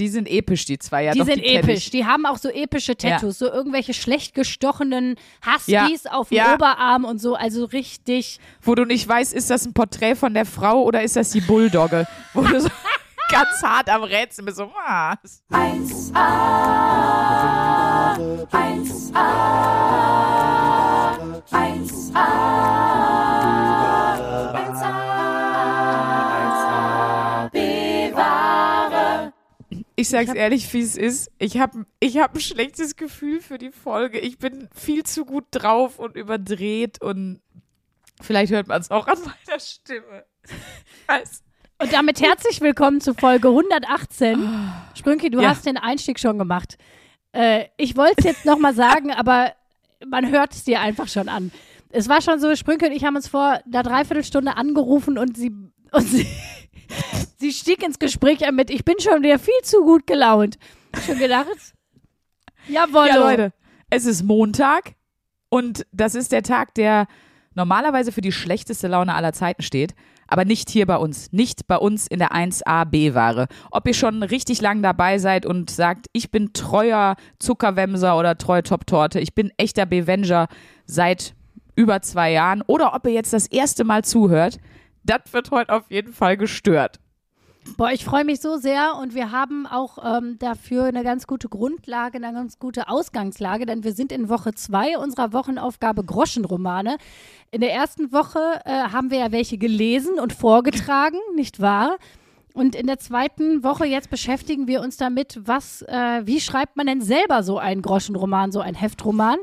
Die sind episch, die zwei, ja. Die doch, sind die episch. Ich. Die haben auch so epische Tattoos, so irgendwelche schlecht gestochenen Huskies Ja. auf dem Ja. Oberarm und so. Also richtig. Wo du nicht weißt, ist das ein Porträt von der Frau oder ist das die Bulldogge? Wo du so ganz hart am Rätseln bist, so, was? 1A, 1A, 1A, 1A, Ich sag's ehrlich, wie es ist. Ich habe ich hab ein schlechtes Gefühl für die Folge. Ich bin viel zu gut drauf und überdreht und vielleicht hört man es auch an meiner Stimme. Und damit herzlich willkommen zu Folge 118. Sprünki, du Ja. hast den Einstieg schon gemacht. Äh, ich wollte es jetzt nochmal sagen, aber man hört es dir einfach schon an. Es war schon so, Sprünke und ich haben uns vor einer Dreiviertelstunde angerufen und sie, und sie, sie stieg ins Gespräch ein mit, ich bin schon wieder viel zu gut gelaunt. Schon gedacht? Jawohl. Ja, Leute, es ist Montag und das ist der Tag, der normalerweise für die schlechteste Laune aller Zeiten steht, aber nicht hier bei uns, nicht bei uns in der 1AB-Ware. Ob ihr schon richtig lang dabei seid und sagt, ich bin treuer Zuckerwemser oder treue Top-Torte, ich bin echter Bevenger seit über zwei Jahren oder ob ihr jetzt das erste Mal zuhört, das wird heute auf jeden Fall gestört. Boah, ich freue mich so sehr und wir haben auch ähm, dafür eine ganz gute Grundlage, eine ganz gute Ausgangslage, denn wir sind in Woche zwei unserer Wochenaufgabe Groschenromane. In der ersten Woche äh, haben wir ja welche gelesen und vorgetragen, nicht wahr? Und in der zweiten Woche jetzt beschäftigen wir uns damit, was, äh, wie schreibt man denn selber so einen Groschenroman, so einen Heftroman?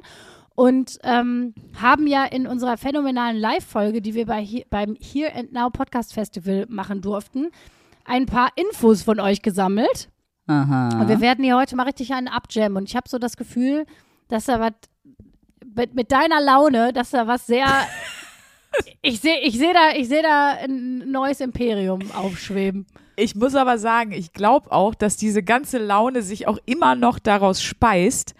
Und ähm, haben ja in unserer phänomenalen Live-Folge, die wir bei beim Here and Now Podcast Festival machen durften, ein paar Infos von euch gesammelt. Aha. Und wir werden hier heute mal richtig einen abjammen. Und ich habe so das Gefühl, dass da was mit, mit deiner Laune, dass da was sehr. ich sehe ich seh da, ich seh da ein neues Imperium aufschweben. Ich muss aber sagen, ich glaube auch, dass diese ganze Laune sich auch immer noch daraus speist,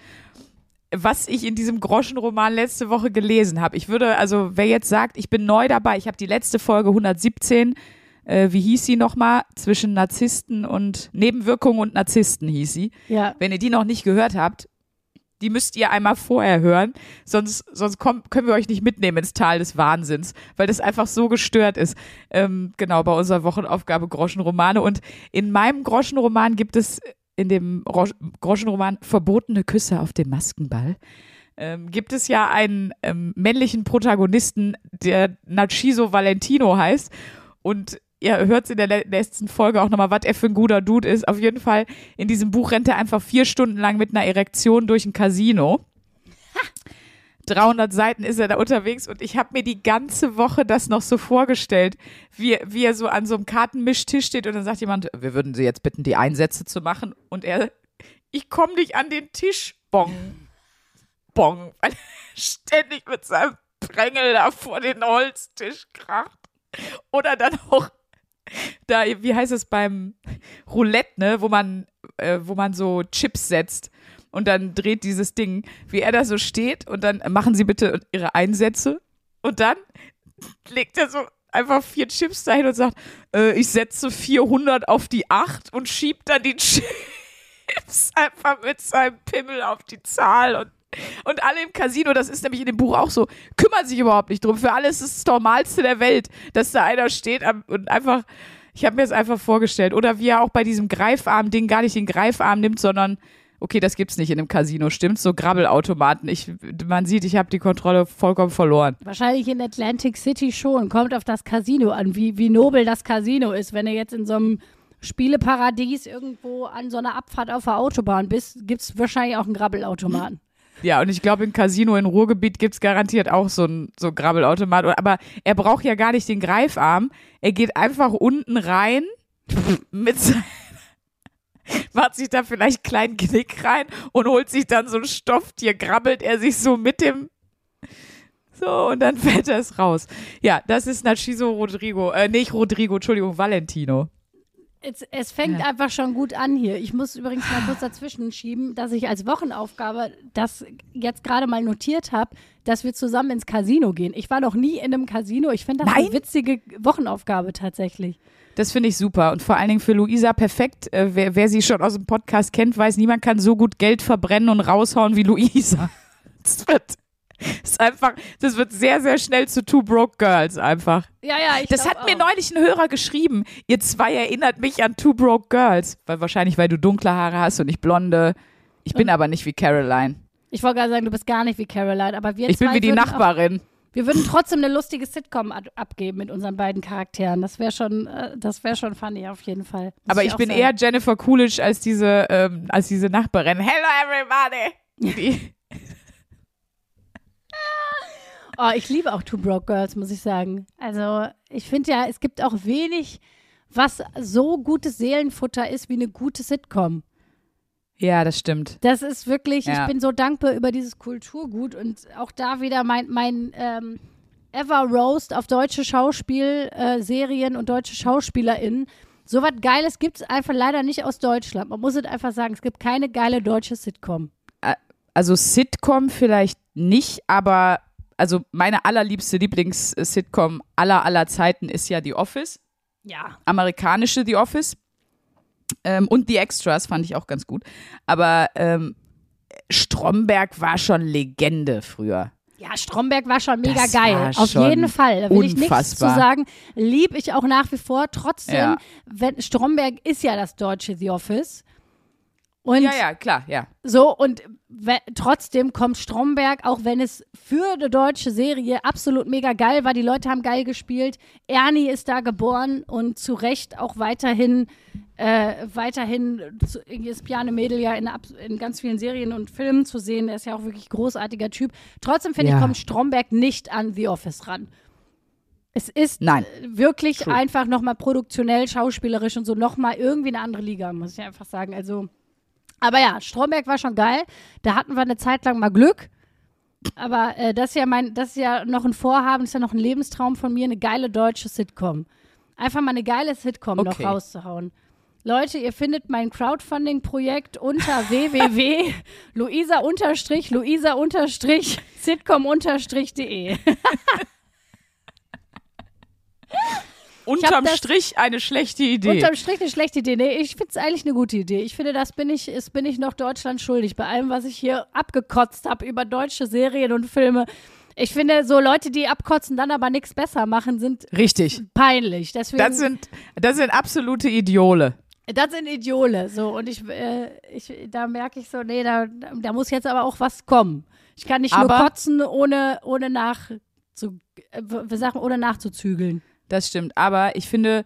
was ich in diesem Groschenroman letzte Woche gelesen habe. Ich würde, also wer jetzt sagt, ich bin neu dabei, ich habe die letzte Folge 117, äh, wie hieß sie nochmal? Zwischen Narzissten und Nebenwirkungen und Narzissten hieß sie. Ja. Wenn ihr die noch nicht gehört habt, die müsst ihr einmal vorher hören, sonst, sonst komm, können wir euch nicht mitnehmen ins Tal des Wahnsinns, weil das einfach so gestört ist. Ähm, genau, bei unserer Wochenaufgabe Groschenromane. Und in meinem Groschenroman gibt es, in dem Ro Groschenroman Verbotene Küsse auf dem Maskenball, ähm, gibt es ja einen ähm, männlichen Protagonisten, der Narciso Valentino heißt. Und ihr hört in der le- letzten Folge auch nochmal, was er für ein guter Dude ist. Auf jeden Fall, in diesem Buch rennt er einfach vier Stunden lang mit einer Erektion durch ein Casino. 300 Seiten ist er da unterwegs und ich habe mir die ganze Woche das noch so vorgestellt, wie, wie er so an so einem Kartenmischtisch steht und dann sagt jemand, wir würden Sie jetzt bitten, die Einsätze zu machen und er, ich komme nicht an den Tisch, bong, bong, weil er ständig mit seinem Prängel da vor den Holztisch kracht. Oder dann auch da, wie heißt es beim Roulette, ne, wo man, äh, wo man so Chips setzt und dann dreht dieses Ding, wie er da so steht und dann machen Sie bitte Ihre Einsätze und dann legt er so einfach vier Chips dahin und sagt, äh, ich setze 400 auf die 8 und schiebt dann die Chips einfach mit seinem Pimmel auf die Zahl und und alle im Casino, das ist nämlich in dem Buch auch so, kümmern sich überhaupt nicht drum. Für alles ist es das Normalste der Welt, dass da einer steht und einfach, ich habe mir das einfach vorgestellt. Oder wie er auch bei diesem Greifarm-Ding gar nicht den Greifarm nimmt, sondern, okay, das gibt's nicht in einem Casino, stimmt's? So Grabbelautomaten. Ich, man sieht, ich habe die Kontrolle vollkommen verloren. Wahrscheinlich in Atlantic City schon. Kommt auf das Casino an, wie, wie nobel das Casino ist. Wenn du jetzt in so einem Spieleparadies irgendwo an so einer Abfahrt auf der Autobahn bist, gibt es wahrscheinlich auch einen Grabbelautomaten. Ja, und ich glaube, im Casino in Ruhrgebiet gibt's garantiert auch so ein so Grabbelautomat. Aber er braucht ja gar nicht den Greifarm. Er geht einfach unten rein mit seinem macht sich da vielleicht einen kleinen Knick rein und holt sich dann so ein Stofftier, grabbelt er sich so mit dem so und dann fällt er es raus. Ja, das ist Narciso Rodrigo, äh, nicht Rodrigo, Entschuldigung, Valentino. Es, es fängt Ja. einfach schon gut an hier. Ich muss übrigens mal kurz dazwischen schieben, dass ich als Wochenaufgabe das jetzt gerade mal notiert habe, dass wir zusammen ins Casino gehen. Ich war noch nie in einem Casino. Ich finde das eine Nein? witzige Wochenaufgabe tatsächlich. Das finde ich super. Und vor allen Dingen für Luisa perfekt. Äh, wer, wer sie schon aus dem Podcast kennt, weiß, niemand kann so gut Geld verbrennen und raushauen wie Luisa. Das wird, ist einfach, das wird sehr, sehr schnell zu Two Broke Girls einfach. Ja, ja, ich Das hat mir auch. neulich ein Hörer geschrieben. Ihr zwei erinnert mich an Two Broke Girls. Weil wahrscheinlich, weil du dunkle Haare hast und ich blonde. Ich bin aber nicht wie Caroline. Ich wollte gerade sagen, du bist gar nicht wie Caroline, aber wir Ich bin wie die Nachbarin. Auch, wir würden trotzdem eine lustige Sitcom ad- abgeben mit unseren beiden Charakteren. Das wäre schon, äh, das wäre schon funny auf jeden Fall. Muss Aber ich auch bin sagen. eher Jennifer Coolidge als diese, ähm, als diese Nachbarin. Hello everybody. Die, Oh, ich liebe auch Two Broke Girls, muss ich sagen. Also, ich finde ja, es gibt auch wenig, was so gutes Seelenfutter ist wie eine gute Sitcom. ja, das stimmt. Das ist wirklich, Ja. ich bin so dankbar über dieses Kulturgut und auch da wieder mein, mein ähm, Ever Roast auf deutsche Schauspielserien äh, und deutsche SchauspielerInnen. So was Geiles gibt es einfach leider nicht aus Deutschland. Man muss es einfach sagen, es gibt keine geile deutsche Sitcom. Also Sitcom vielleicht nicht, aber also meine allerliebste Lieblings-Sitcom aller aller Zeiten ist ja The Office. Ja. Amerikanische The Office. Ähm, und The Extras fand ich auch ganz gut. Aber ähm, Stromberg war schon Legende früher. Ja, Stromberg war schon mega Das geil. Auf jeden Fall. Da will ich nichts zu unfassbar. sagen. Lieb ich auch nach wie vor. Trotzdem, Ja. wenn, Stromberg ist ja das deutsche The Office. Und Ja, ja, klar, ja. so, und trotzdem kommt Stromberg, auch wenn es für eine deutsche Serie absolut mega geil war. Die Leute haben geil gespielt. Ernie ist da geboren und zu Recht auch weiterhin, äh, weiterhin zu, ist Piane Mädel ja in, in ganz vielen Serien und Filmen zu sehen. Er ist ja auch wirklich großartiger Typ. Trotzdem finde Ja. ich, kommt Stromberg nicht an The Office ran. Es ist Nein. wirklich True. einfach nochmal produktionell, schauspielerisch und so nochmal irgendwie eine andere Liga, muss ich einfach sagen. Also, aber ja, Stromberg war schon geil. Da hatten wir eine Zeit lang mal Glück. Aber äh, das ist ja mein, das ist ja noch ein Vorhaben, das ist ja noch ein Lebenstraum von mir, eine geile deutsche Sitcom. Einfach mal eine geile Sitcom noch Okay. rauszuhauen. Leute, ihr findet mein Crowdfunding-Projekt unter www.luisa-luisa-sitcom-de. Unterm Strich eine schlechte Idee. Unterm Strich eine schlechte Idee. Nee, ich finde es eigentlich eine gute Idee. Ich finde, das bin ich, ist, bin ich noch Deutschland schuldig. Bei allem, was ich hier abgekotzt habe über deutsche Serien und Filme. Ich finde, so Leute, die abkotzen, dann aber nichts besser machen, sind Richtig. peinlich. Deswegen, Das sind, das sind absolute Idiole. das sind Idiole. So, und ich, äh, ich da merke ich so, nee, da, da muss jetzt aber auch was kommen. Ich kann nicht nur Aber- kotzen, ohne, ohne nach zu, äh, sagen, ohne nachzuzügeln. Das stimmt. Aber ich finde,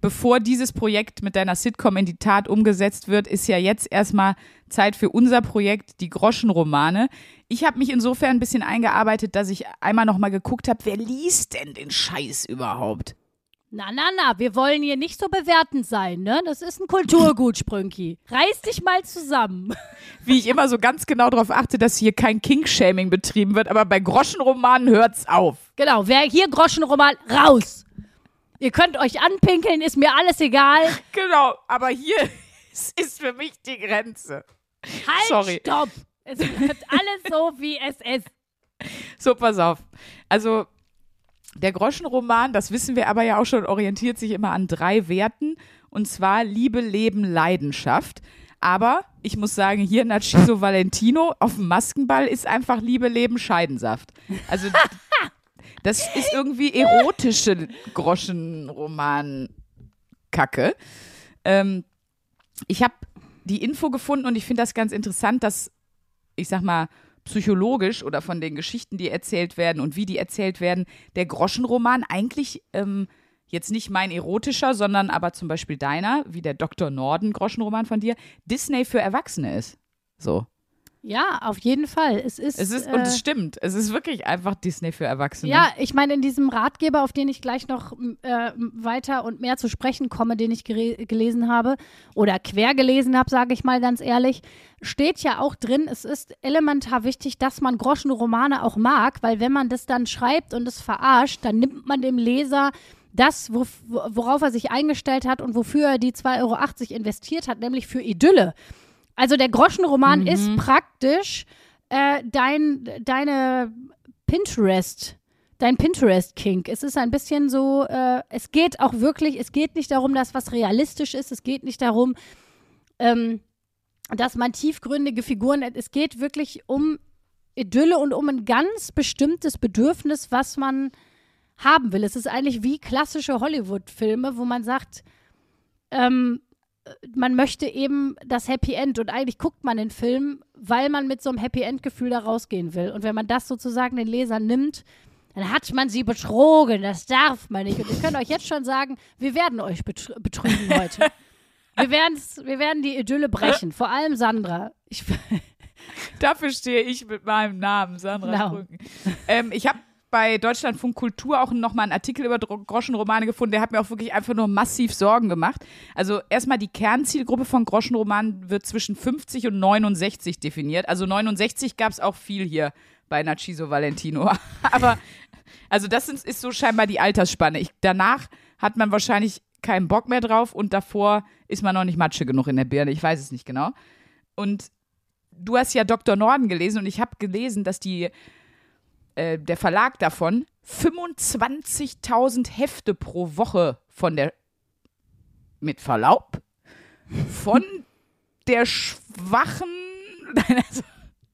bevor dieses Projekt mit deiner Sitcom in die Tat umgesetzt wird, ist ja jetzt erstmal Zeit für unser Projekt, die Groschenromane. Ich habe mich insofern ein bisschen eingearbeitet, dass ich einmal nochmal geguckt habe, wer liest denn den Scheiß überhaupt? Na, na, na, wir wollen hier nicht so bewertend sein, ne? Das ist ein Kulturgut, Sprünki. Reiß dich mal zusammen. Wie ich immer so ganz genau darauf achte, dass hier kein King-Shaming betrieben wird, aber bei Groschenromanen hört's auf. Genau, wer hier Groschenroman, raus. Ihr könnt euch anpinkeln, ist mir alles egal. Genau, aber hier ist für mich die Grenze. Halt, Sorry. stopp. Es bleibt alles so, wie es ist. So, pass auf. Also, der Groschenroman, das wissen wir aber ja auch schon, orientiert sich immer an drei Werten. Und zwar Liebe, Leben, Leidenschaft. Aber ich muss sagen, hier Narciso Valentino auf dem Maskenball ist einfach Liebe, Leben, Scheidensaft. Also, das ist irgendwie erotische Groschenroman-Kacke. Ähm, ich habe die Info gefunden und ich finde das ganz interessant, dass, ich sag mal, psychologisch oder von den Geschichten, die erzählt werden und wie die erzählt werden, der Groschenroman eigentlich ähm, jetzt nicht mein erotischer, sondern aber zum Beispiel deiner, wie der Dr. Norden Groschenroman von dir, Disney für Erwachsene ist. So. Ja, auf jeden Fall. Es ist. Es ist, äh, und es stimmt, es ist wirklich einfach Disney für Erwachsene. Ja, ich meine, in diesem Ratgeber, auf den ich gleich noch äh, weiter und mehr zu sprechen komme, den ich gelesen habe oder quer gelesen habe, sage ich mal ganz ehrlich, steht ja auch drin, es ist elementar wichtig, dass man Groschenromane auch mag, weil wenn man das dann schreibt und es verarscht, dann nimmt man dem Leser das, wo, worauf er sich eingestellt hat und wofür er die 2,80 Euro investiert hat, nämlich für Idylle. Also der Groschenroman ist praktisch äh, dein, deine Pinterest dein Pinterest-Kink. Es ist ein bisschen so, äh, es geht auch wirklich, es geht nicht darum, dass was realistisch ist, es geht nicht darum, ähm, dass man tiefgründige Figuren hat. Es geht wirklich um Idylle und um ein ganz bestimmtes Bedürfnis, was man haben will. Es ist eigentlich wie klassische Hollywood-Filme, wo man sagt, ähm, man möchte eben das Happy End und eigentlich guckt man den Film, weil man mit so einem Happy End-Gefühl da rausgehen will. Und wenn man das sozusagen den Lesern nimmt, dann hat man sie betrogen. Das darf man nicht. Und ich kann euch jetzt schon sagen, wir werden euch betr betrügen heute. wir, wir werden die Idylle brechen. Vor allem Sandra. Ich, Dafür stehe ich mit meinem Namen, Sandra Genau. Ähm, ich habe bei Deutschlandfunk Kultur auch nochmal einen Artikel über Groschenromane gefunden, der hat mir auch wirklich einfach nur massiv Sorgen gemacht. Also erstmal die Kernzielgruppe von Groschenromanen wird zwischen 50 und 69 definiert. Also 69 gab es auch viel hier bei Narciso Valentino. Aber also das ist, ist so scheinbar die Altersspanne. Ich, danach hat man wahrscheinlich keinen Bock mehr drauf und davor ist man noch nicht Matsche genug in der Birne. Ich weiß es nicht genau. Und du hast ja Dr. Norden gelesen und ich habe gelesen, dass die äh, der Verlag davon 25.000 Hefte pro Woche von der mit Verlaub von der schwachen also,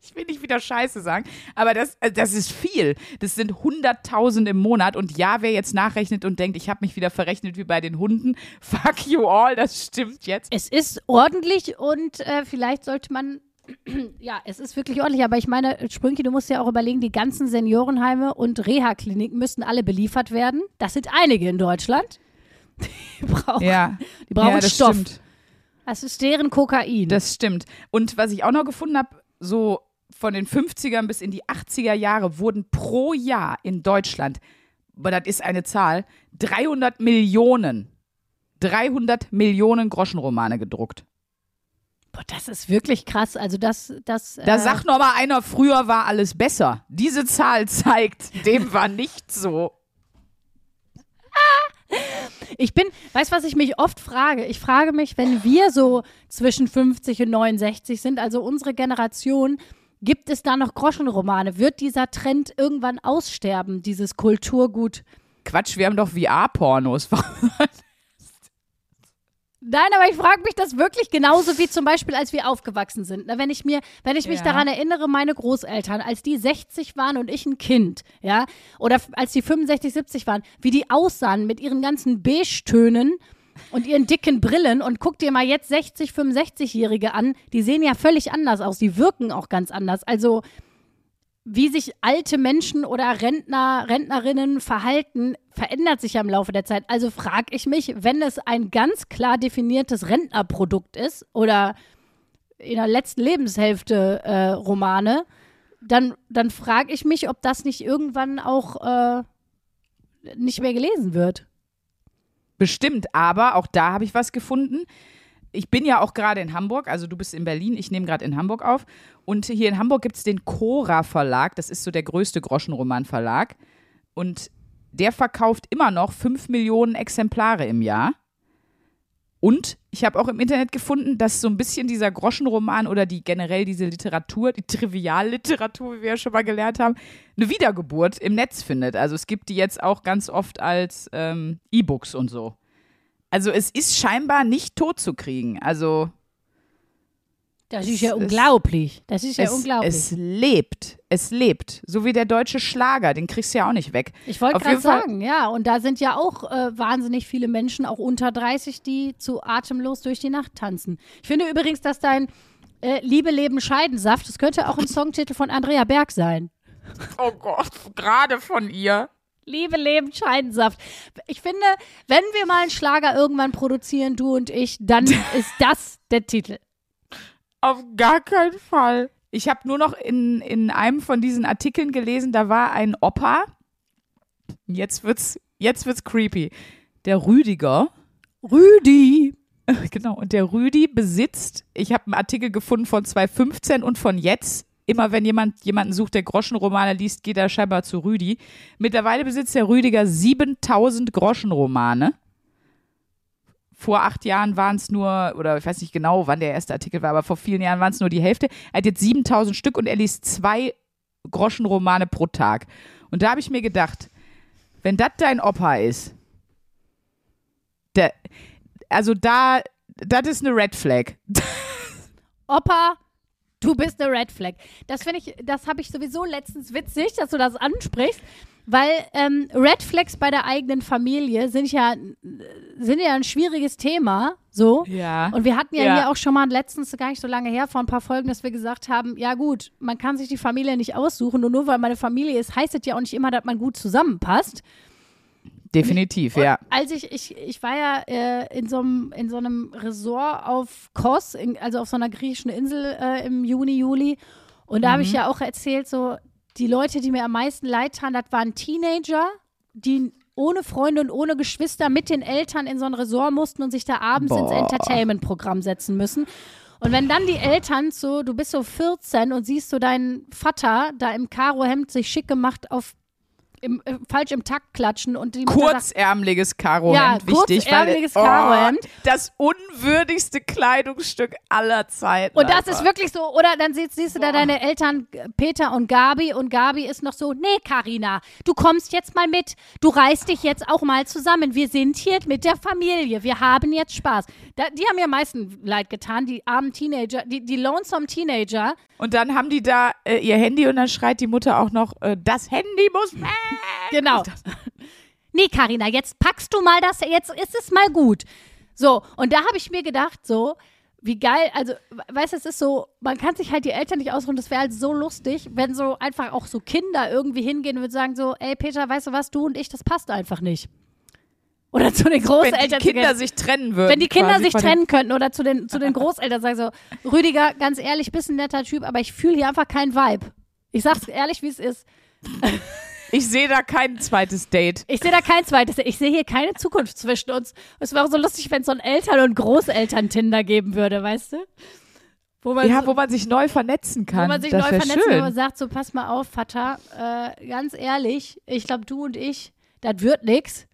ich will nicht wieder Scheiße sagen, aber das, also das ist viel. Das sind 100.000 im Monat und ja, wer jetzt nachrechnet und denkt, ich habe mich wieder verrechnet wie bei den Hunden, fuck you all, das stimmt jetzt. es ist ordentlich und äh, vielleicht sollte man. Ja, es ist wirklich ordentlich, aber ich meine, Sprünki, du musst ja auch überlegen, die ganzen Seniorenheime und Reha-Kliniken müssten alle beliefert werden. Das sind einige in Deutschland. Die brauchen, Ja, die brauchen ja, das Stoff. stimmt. Das ist deren Kokain. Das stimmt. Und was ich auch noch gefunden habe, so von den 50ern bis in die 80er Jahre wurden pro Jahr in Deutschland, aber das ist eine Zahl, 300 Millionen, 300 Millionen Groschenromane gedruckt. Boah, das ist wirklich krass. Also das, das. Da äh, sagt noch mal einer, früher war alles besser. Diese Zahl zeigt, dem war nicht so. Ich bin, weißt du, was ich mich oft frage? Ich frage mich, wenn wir so zwischen 50 und 69 sind, also unsere Generation, gibt es da noch Groschenromane? Wird dieser Trend irgendwann aussterben, dieses Kulturgut? Quatsch, wir haben doch VR-Pornos. Nein, aber ich frage mich das wirklich genauso wie zum Beispiel, als wir aufgewachsen sind. Na, wenn ich mir, wenn ich mich Ja. daran erinnere, meine Großeltern, als die 60 waren und ich ein Kind, ja, oder als die 65, 70 waren, wie die aussahen mit ihren ganzen Beige-Tönen und ihren dicken Brillen und guck dir mal jetzt 60, 65-Jährige an, die sehen ja völlig anders aus, die wirken auch ganz anders. Also, wie sich alte Menschen oder Rentner, Rentnerinnen verhalten, verändert sich ja im Laufe der Zeit. Also frage ich mich, wenn es ein ganz klar definiertes Rentnerprodukt ist oder in der letzten Lebenshälfte äh, Romane, dann, dann frage ich mich, ob das nicht irgendwann auch äh, nicht mehr gelesen wird. Bestimmt, aber auch da habe ich was gefunden. Ich bin ja auch gerade in Hamburg, also du bist in Berlin, ich nehme gerade in Hamburg auf. Und hier in Hamburg gibt es den Cora Verlag, das ist so der größte Groschenroman-Verlag. Und der verkauft immer noch 5 Millionen Exemplare im Jahr. Und ich habe auch im Internet gefunden, dass so ein bisschen dieser Groschenroman oder die generell diese Literatur, die Trivialliteratur, wie wir ja schon mal gelernt haben, eine Wiedergeburt im Netz findet. Also es gibt die jetzt auch ganz oft als ähm, E-Books und so. Also es ist scheinbar nicht tot zu kriegen. Also Das ist ja unglaublich. Das ist ja es, unglaublich. es lebt. Es lebt. So wie der deutsche Schlager, den kriegst du ja auch nicht weg. Ich wollte gerade sagen, ja, und da sind ja auch äh, wahnsinnig viele Menschen, auch unter 30, die zu atemlos durch die Nacht tanzen. Ich finde übrigens, dass dein äh, Liebe, Leben, Scheidensaft, das könnte auch ein Songtitel von Andrea Berg sein. Oh Gott, gerade von ihr. Liebe, Leben, Scheidensaft. Ich finde, wenn wir mal einen Schlager irgendwann produzieren, du und ich, dann ist das der Titel. Auf gar keinen Fall. Ich habe nur noch in, in einem von diesen Artikeln gelesen, da war ein Opa. Jetzt wird's, jetzt wird's creepy. Der Rüdiger. Rüdi. Genau, und der Rüdi besitzt, ich habe einen Artikel gefunden von 2015 und von jetzt. Immer wenn jemand jemanden sucht, der Groschenromane liest, geht er scheinbar zu Rüdi. Mittlerweile besitzt der Rüdiger 7000 Groschenromane. Vor acht Jahren waren es nur, oder ich weiß nicht genau, wann der erste Artikel war, aber vor vielen Jahren waren es nur die Hälfte. Er hat jetzt 7000 Stück und er liest zwei Groschenromane pro Tag. Und da habe ich mir gedacht, Wenn das dein Opa ist, der, also da, das ist eine Red Flag. Opa, du bist eine Red Flag. Das finde ich, das habe ich sowieso letztens witzig, dass du das ansprichst, weil ähm, Red Flags bei der eigenen Familie sind ja, sind ja ein schwieriges Thema, so. Ja. Und wir hatten ja, Ja. hier auch schon mal letztens gar nicht so lange her vor ein paar Folgen, dass wir gesagt haben, ja gut, man kann sich die Familie nicht aussuchen und nur weil meine Familie ist, heißt es ja auch nicht immer, dass man gut zusammenpasst. Definitiv, ja. Als ich, ich, ich war ja äh, in so einem in so einem Resort auf Kos, in, also auf so einer griechischen Insel äh, im Juni, Juli. Und da habe ich ja auch erzählt, so die Leute, die mir am meisten leid taten, das waren Teenager, die ohne Freunde und ohne Geschwister mit den Eltern in so ein Resort mussten und sich da abends ins Boah. Entertainment-Programm setzen müssen. Und wenn dann die Eltern so, du bist so 14 und siehst so deinen Vater da im Karohemd sich schick gemacht auf im, äh, falsch im Takt klatschen und die sagt, Kurzärmeliges Karohemd, Ja, wichtig. kurzärmeliges weil, Karohemd. Oh, das unwürdigste Kleidungsstück aller Zeiten. Und das einfach. ist wirklich so, oder dann siehst, siehst du da deine Eltern äh, Peter und Gabi und Gabi ist noch so, nee, Karina, du kommst jetzt mal mit, du reißt dich jetzt auch mal zusammen. Wir sind hier mit der Familie, wir haben jetzt Spaß. Da, die haben mir am meisten leid getan, die armen Teenager, die, die lonesome Teenager. Und dann haben die da äh, ihr Handy und dann schreit die Mutter auch noch, äh, das Handy muss weg. Genau. Nee, Karina, jetzt packst du mal das, jetzt ist es mal gut. So, und da habe ich mir gedacht, so, wie geil, also, we- weißt du, es ist so, man kann sich halt die Eltern nicht ausruhen, das wäre halt so lustig, wenn so einfach auch so Kinder irgendwie hingehen und sagen so, ey Peter, weißt du was, du und ich, das passt einfach nicht. Oder zu den Wenn Großeltern. die zu Kinder sich trennen würden. wenn die Kinder sich trennen könnten oder zu den, zu den Großeltern sagen so, Rüdiger, ganz ehrlich, bist ein netter Typ, aber ich fühle hier einfach keinen Vibe. Ich sag's ehrlich, wie es ist. Ich sehe da kein zweites Date. Ich sehe da kein zweites. Ich sehe hier keine Zukunft zwischen uns. Es wäre so lustig, wenn es so ein Eltern- und Großeltern-Tinder geben würde, weißt du? Wo man, Ja, so, wo man sich neu vernetzen kann. wo man sich das neu vernetzen kann und sagt so, pass mal auf, Vater, äh, ganz ehrlich, ich glaube, du und ich, das wird nix.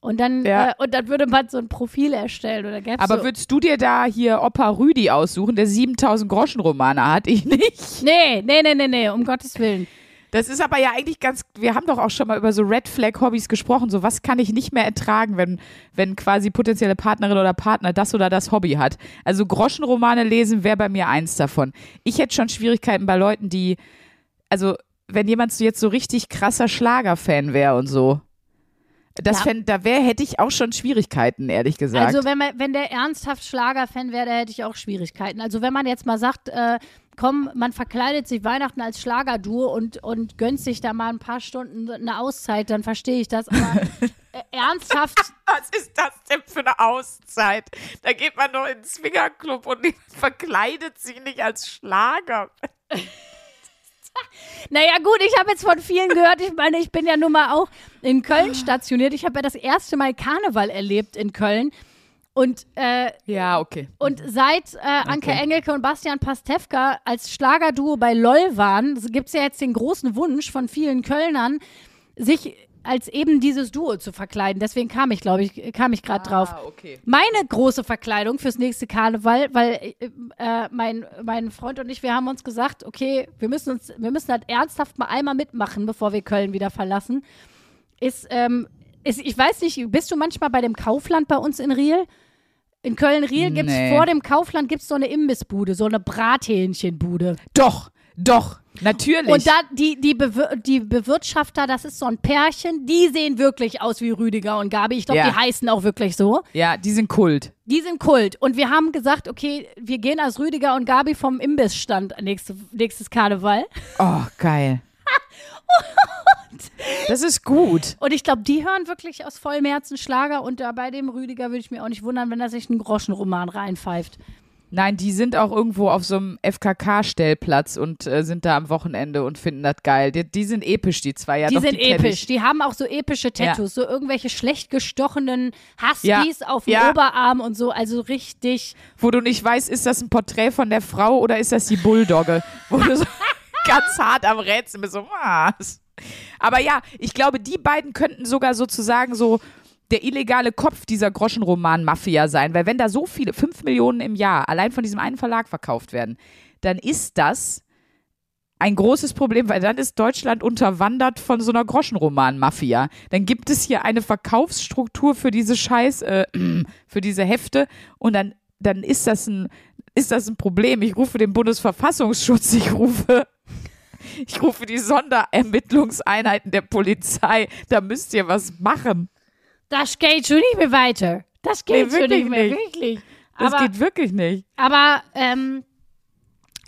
Und dann, Ja. äh, und dann würde man so ein Profil erstellen oder gäb's Aber so, würdest du dir da hier Opa Rüdi aussuchen, der 7000 Groschen Romane hat? Ich nicht. Nee, nee, nee, nee, nee, um Gottes Willen. Das ist aber ja eigentlich ganz, wir haben doch auch schon mal über so Red Flag Hobbys gesprochen. So was kann ich nicht mehr ertragen, wenn, wenn quasi potenzielle Partnerin oder Partner das oder das Hobby hat. Also Groschenromane lesen wäre bei mir eins davon. Ich hätte schon Schwierigkeiten bei Leuten, die, also wenn jemand so jetzt so richtig krasser Schlagerfan wäre und so. Das Ja. fänd, da wäre, hätte ich auch schon Schwierigkeiten, ehrlich gesagt. Also wenn, man, wenn der ernsthaft Schlagerfan wäre, da hätte ich auch Schwierigkeiten. Also wenn man jetzt mal sagt, äh, komm, man verkleidet sich Weihnachten als Schlagerduo und, und gönnt sich da mal ein paar Stunden eine Auszeit, dann verstehe ich das. Aber äh, ernsthaft, Was ist das denn für eine Auszeit? Da geht man doch in den Swingerclub und verkleidet sich nicht als Schlager. naja gut, ich habe jetzt von vielen gehört, ich meine, ich bin ja nun mal auch in Köln stationiert. Ich habe ja das erste Mal Karneval erlebt in Köln. Und äh, Ja, okay. Und seit äh, Anke Okay. Engelke und Bastian Pastewka als Schlagerduo bei LOL waren, gibt es ja jetzt den großen Wunsch von vielen Kölnern, sich als eben dieses Duo zu verkleiden. Deswegen kam ich, glaube ich, kam ich gerade drauf. Ah, okay. Meine große Verkleidung fürs nächste Karneval, weil äh, äh, mein, mein Freund und ich, wir haben uns gesagt, okay, wir müssen uns, wir müssen halt ernsthaft mal einmal mitmachen, bevor wir Köln wieder verlassen. Ist, ähm, ist, ich weiß nicht, bist du manchmal bei dem Kaufland bei uns in Riel? In Köln-Riel gibt es Nee. vor dem Kaufland gibt's so eine Imbissbude, so eine Brathähnchenbude. Doch, doch, natürlich. Und da die, die, Bewir die Bewirtschafter, das ist so ein Pärchen, die sehen wirklich aus wie Rüdiger und Gabi. Ich glaube, Ja. die heißen auch wirklich so. ja, die sind Kult. Die sind Kult. Und wir haben gesagt, okay, wir gehen als Rüdiger und Gabi vom Imbissstand nächste, nächstes Karneval. Oh, geil. Das ist gut. Und ich glaube, die hören wirklich aus vollem Herzen Schlager. Und da bei dem Rüdiger würde ich mir auch nicht wundern, wenn er sich einen Groschenroman reinpfeift. Nein, die sind auch irgendwo auf so einem FKK-Stellplatz und äh, sind da am Wochenende und finden das geil. Die, die sind episch, die zwei. Ja, die doch, sind die episch. Die haben auch so epische Tattoos, so irgendwelche schlecht gestochenen Huskies auf dem Ja. Oberarm und so. Also richtig. Wo du nicht weißt, ist das ein Porträt von der Frau oder ist das die Bulldogge? Wo du so ganz hart am Rätsel bist, so was. Aber ja, ich glaube, die beiden könnten sogar sozusagen so der illegale Kopf dieser Groschenroman-Mafia sein, weil wenn da so viele, fünf Millionen im Jahr allein von diesem einen Verlag verkauft werden, dann ist das ein großes Problem, weil dann ist Deutschland unterwandert von so einer Groschenroman-Mafia. Dann gibt es hier eine Verkaufsstruktur für diese Scheiß, äh, für diese Hefte und dann, dann ist das ein, ist das ein Problem. Ich rufe den Bundesverfassungsschutz, ich rufe, ich rufe die Sonderermittlungseinheiten der Polizei. Da müsst ihr was machen. Das geht schon nicht mehr weiter. Das geht Nee, schon wirklich nicht mehr, nicht. wirklich. Das Aber, geht wirklich nicht. aber ähm,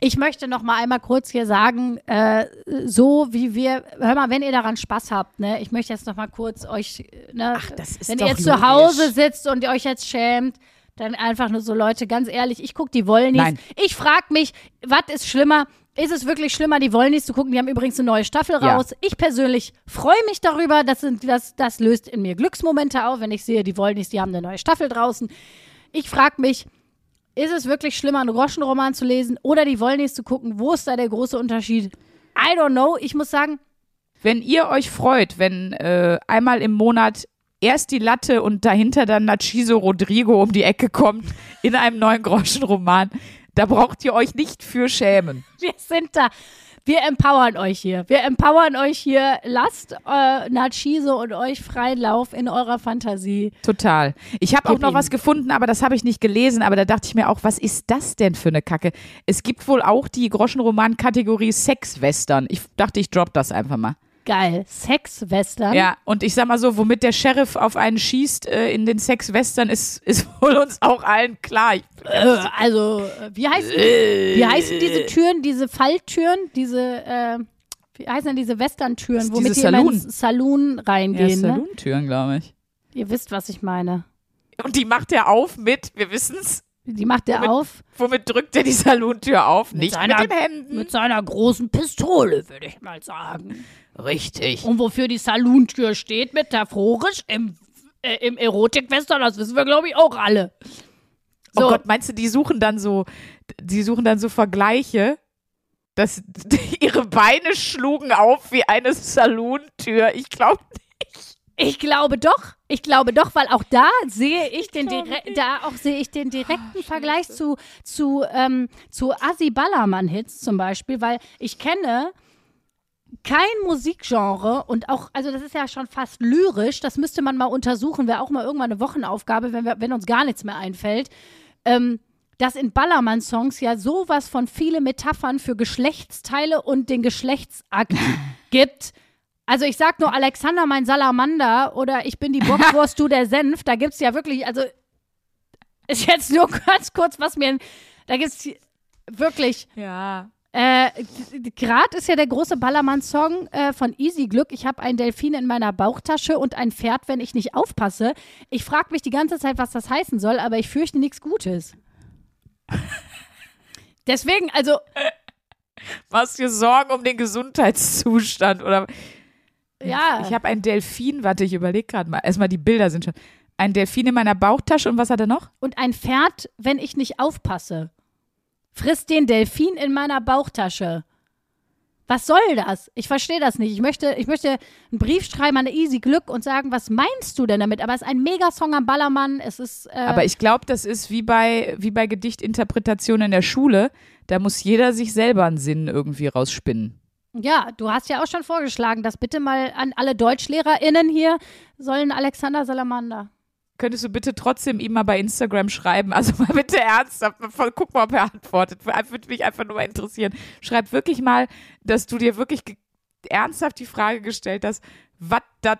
ich möchte noch mal einmal kurz hier sagen, äh, so wie wir, hör mal, wenn ihr daran Spaß habt, ne, ich möchte jetzt noch mal kurz euch, ne, Ach, das ist wenn doch ihr jetzt zu logisch. Hause sitzt und ihr euch jetzt schämt, dann einfach nur so Leute, ganz ehrlich, ich gucke die Wollnis. Ich frage mich, was ist schlimmer? Ist es wirklich schlimmer, die Wollnis zu gucken? Die haben übrigens eine neue Staffel Ja. raus. Ich persönlich freue mich darüber. Das, sind, das, das löst in mir Glücksmomente auf, wenn ich sehe, die Wollnis, die haben eine neue Staffel draußen. Ich frage mich, ist es wirklich schlimmer, einen Groschenroman zu lesen oder die Wollnis zu gucken? Wo ist da der große Unterschied? I don't know. Ich muss sagen, Wenn ihr euch freut, wenn äh, einmal im Monat erst die Latte und dahinter dann Nachiso Rodrigo um die Ecke kommt in einem neuen Groschenroman, da braucht ihr euch nicht für schämen. wir sind da. Wir empowern euch hier. Wir empowern euch hier. Lasst äh, Nachiso und euch freien Lauf in eurer Fantasie. Total. Ich habe auch noch was gefunden, aber das habe ich nicht gelesen. Aber da dachte ich mir auch, was ist das denn für eine Kacke? Es gibt wohl auch die Groschenroman-Kategorie Sex-Western. Ich dachte, ich drop das einfach mal. Geil. Sexwestern. Ja, und ich sag mal so, womit der Sheriff auf einen schießt äh, in den Sex-Western, ist, ist wohl uns auch allen klar. Ich, Äh, also, äh, wie heißen, wie heißen diese Türen, diese Falltüren, diese, äh, wie heißen denn diese Western-Türen, womit diese die Saloon. ins Saloon ja, reingehen, ne? Saloon-Türen, glaube ich. Ihr wisst, was ich meine. Und die macht er auf mit, wir wissen's, Die macht er Womit- auf womit drückt er die Salontür auf? Nicht seiner- mit den Händen. mit seiner großen Pistole, würde ich mal sagen. Richtig. Und wofür die Salontür steht, metaphorisch im, äh, im Erotik-Western, das wissen wir, glaube ich, auch alle. So, Oh Gott, meinst du, die suchen dann so, die suchen dann so Vergleiche, dass ihre Beine schlugen auf wie eine Salontür. Ich glaube, ich glaube doch, ich glaube doch, weil auch da sehe ich den dire da auch sehe ich den direkten Vergleich zu zu ähm, zu Assi Ballermann Hits zum Beispiel, weil ich kenne kein Musikgenre und auch, also das ist ja schon fast lyrisch, das müsste man mal untersuchen, wäre auch mal irgendwann eine Wochenaufgabe, wenn, wir, wenn uns gar nichts mehr einfällt, ähm, dass in Ballermann-Songs ja sowas von viele Metaphern für Geschlechtsteile und den Geschlechtsakt gibt. Also ich sag nur Alexander, mein Salamander oder ich bin die Bockwurst, du der Senf, da gibt's ja wirklich, also ist jetzt nur ganz kurz, was mir, da gibt's wirklich ja. Äh, Gerade ist ja der große Ballermann-Song äh, von Easy Glück. Ich habe einen Delfin in meiner Bauchtasche und ein Pferd, wenn ich nicht aufpasse. Ich frage mich die ganze Zeit, was das heißen soll, aber ich fürchte nichts Gutes. Deswegen, also, Machst dir Sorgen um den Gesundheitszustand oder ja. ich habe einen Delfin, warte, ich überlege gerade mal. Erstmal die Bilder sind schon. Ein Delfin in meiner Bauchtasche und was hat er noch? und ein Pferd, wenn ich nicht aufpasse. Frisst den Delfin in meiner Bauchtasche. Was soll das? Ich verstehe das nicht. Ich möchte, ich möchte einen Brief schreiben an Easy Glück und sagen, was meinst du denn damit? Aber es ist ein Megasong am Ballermann. Es ist. Äh, Aber ich glaube, das ist wie bei, wie bei Gedichtinterpretation in der Schule. Da muss jeder sich selber einen Sinn irgendwie rausspinnen. Ja, du hast ja auch schon vorgeschlagen, dass bitte mal an alle DeutschlehrerInnen hier sollen Alexander Salamander. Könntest du bitte trotzdem ihm mal bei Instagram schreiben? Also mal bitte ernsthaft. Guck mal, ob er antwortet. Würde mich einfach nur mal interessieren. Schreib wirklich mal, dass du dir wirklich ernsthaft die Frage gestellt hast, was das,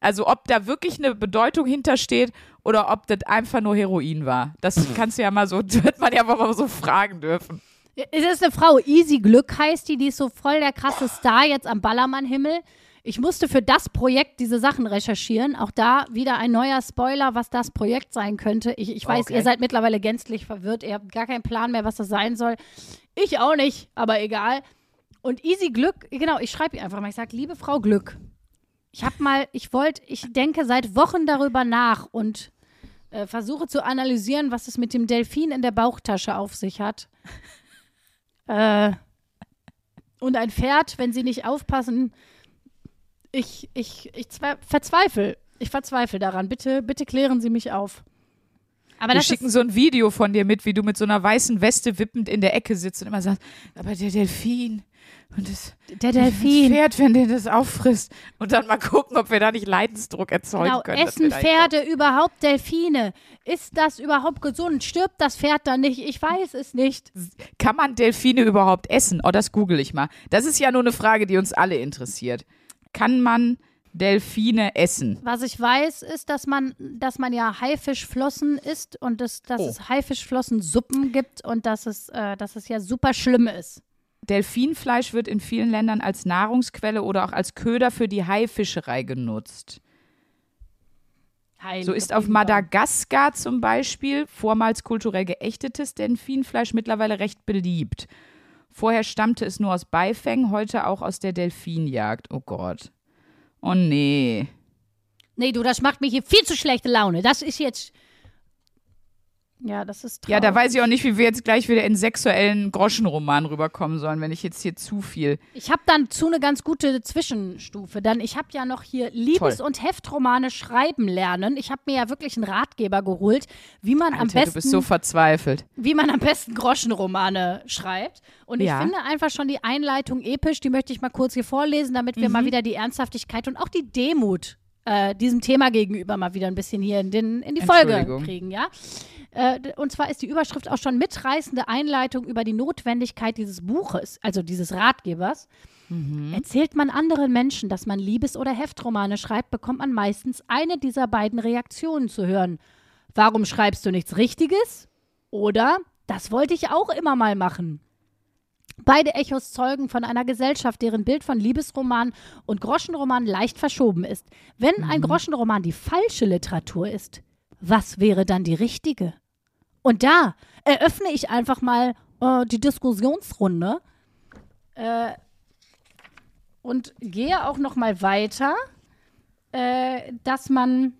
also ob da wirklich eine Bedeutung hintersteht oder ob das einfach nur Heroin war. Das kannst du ja mal so, wird man ja mal so fragen dürfen. Es ist eine Frau, Easy Glück heißt die, die ist so voll der krasse Star jetzt am Ballermann-Himmel. Ich musste für das Projekt diese Sachen recherchieren. Auch da wieder ein neuer Spoiler, was das Projekt sein könnte. Ich, ich weiß, Okay. ihr seid mittlerweile gänzlich verwirrt. Ihr habt gar keinen Plan mehr, was das sein soll. Ich auch nicht, aber egal. Und Easy Glück, genau, ich schreibe ihr einfach mal. Ich sage, liebe Frau Glück, ich habe mal, ich wollte, ich denke seit Wochen darüber nach und äh, versuche zu analysieren, was es mit dem Delfin in der Bauchtasche auf sich hat. Äh, und ein Pferd, wenn sie nicht aufpassen, ich, ich, ich zwe- verzweifle. Ich verzweifle daran. Bitte, bitte klären Sie mich auf. Aber Wir das schicken so ein Video von dir mit, wie du mit so einer weißen Weste wippend in der Ecke sitzt und immer sagst, aber der Delfin und das, der das Delfin. Pferd, wenn der das auffrisst. Und dann mal gucken, ob wir da nicht Leidensdruck erzeugen Genau, können. essen Pferde überhaupt Delfine? Ist das überhaupt gesund? Stirbt das Pferd dann nicht? Ich weiß es nicht. Kann man Delfine überhaupt essen? Oh, das google ich mal. Das ist ja nur eine Frage, die uns alle interessiert. Kann man Delfine essen? Was ich weiß, ist, dass man, dass man ja Haifischflossen isst und das, dass Oh. es Haifischflossensuppen gibt und dass es, äh, dass es ja super schlimm ist. Delfinfleisch wird in vielen Ländern als Nahrungsquelle oder auch als Köder für die Haifischerei genutzt. Heilige So ist auf. Madagaskar zum Beispiel vormals kulturell geächtetes Delfinfleisch mittlerweile recht beliebt. Vorher stammte es nur aus Beifängen, heute auch aus der Delfinjagd. Oh Gott. Oh nee. Nee, du, das macht mir hier viel zu schlechte Laune. Das ist jetzt. Ja, das ist traurig. Ja, da weiß ich auch nicht, wie wir jetzt gleich wieder in sexuellen Groschenroman rüberkommen sollen, wenn ich jetzt hier zu viel. Ich habe dann zu eine ganz gute Zwischenstufe. Dann ich habe ja noch hier Liebes- Toll. und Heftromane schreiben lernen. Ich habe mir ja wirklich einen Ratgeber geholt, wie man am Alter, besten du bist so verzweifelt. wie man am besten Groschenromane schreibt. Und ich Ja. finde einfach schon die Einleitung episch. Die möchte ich mal kurz hier vorlesen, damit wir Mhm. mal wieder die Ernsthaftigkeit und auch die Demut äh, diesem Thema gegenüber mal wieder ein bisschen hier in, den, in die Folge kriegen, ja. Äh, und zwar ist die Überschrift auch schon mitreißende Einleitung über die Notwendigkeit dieses Buches, also dieses Ratgebers. Mhm. Erzählt man anderen Menschen, dass man Liebes- oder Heftromane schreibt, bekommt man meistens eine dieser beiden Reaktionen zu hören. Warum schreibst du nichts Richtiges? Oder das wollte ich auch immer mal machen. Beide Echos zeugen von einer Gesellschaft, deren Bild von Liebesroman und Groschenroman leicht verschoben ist. Wenn ein Groschenroman die falsche Literatur ist, was wäre dann die richtige? Und da eröffne ich einfach mal äh, die Diskussionsrunde äh, und gehe auch noch mal weiter, äh, dass man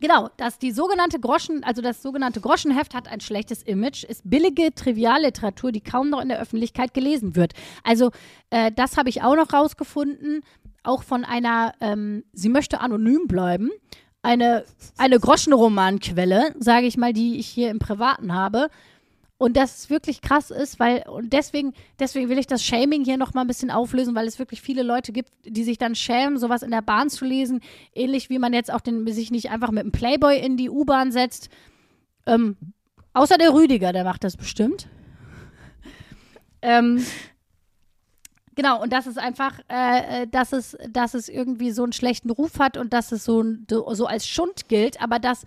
Genau, dass die sogenannte Groschen, also das sogenannte Groschenheft hat ein schlechtes Image, ist billige Trivialliteratur, die kaum noch in der Öffentlichkeit gelesen wird. Also äh, das habe ich auch noch rausgefunden, auch von einer, ähm, sie möchte anonym bleiben, eine, eine Groschenromanquelle, sage ich mal, die ich hier im Privaten habe. Und das ist wirklich krass ist, weil, und deswegen, deswegen will ich das Shaming hier nochmal ein bisschen auflösen, weil es wirklich viele Leute gibt, die sich dann schämen, sowas in der Bahn zu lesen. Ähnlich wie man jetzt auch den, sich nicht einfach mit einem Playboy in die U-Bahn setzt. Ähm, außer der Rüdiger, der macht das bestimmt. ähm, genau, und dass es einfach, äh, äh, dass es, dass es irgendwie so einen schlechten Ruf hat und dass es so, so als Schund gilt, aber dass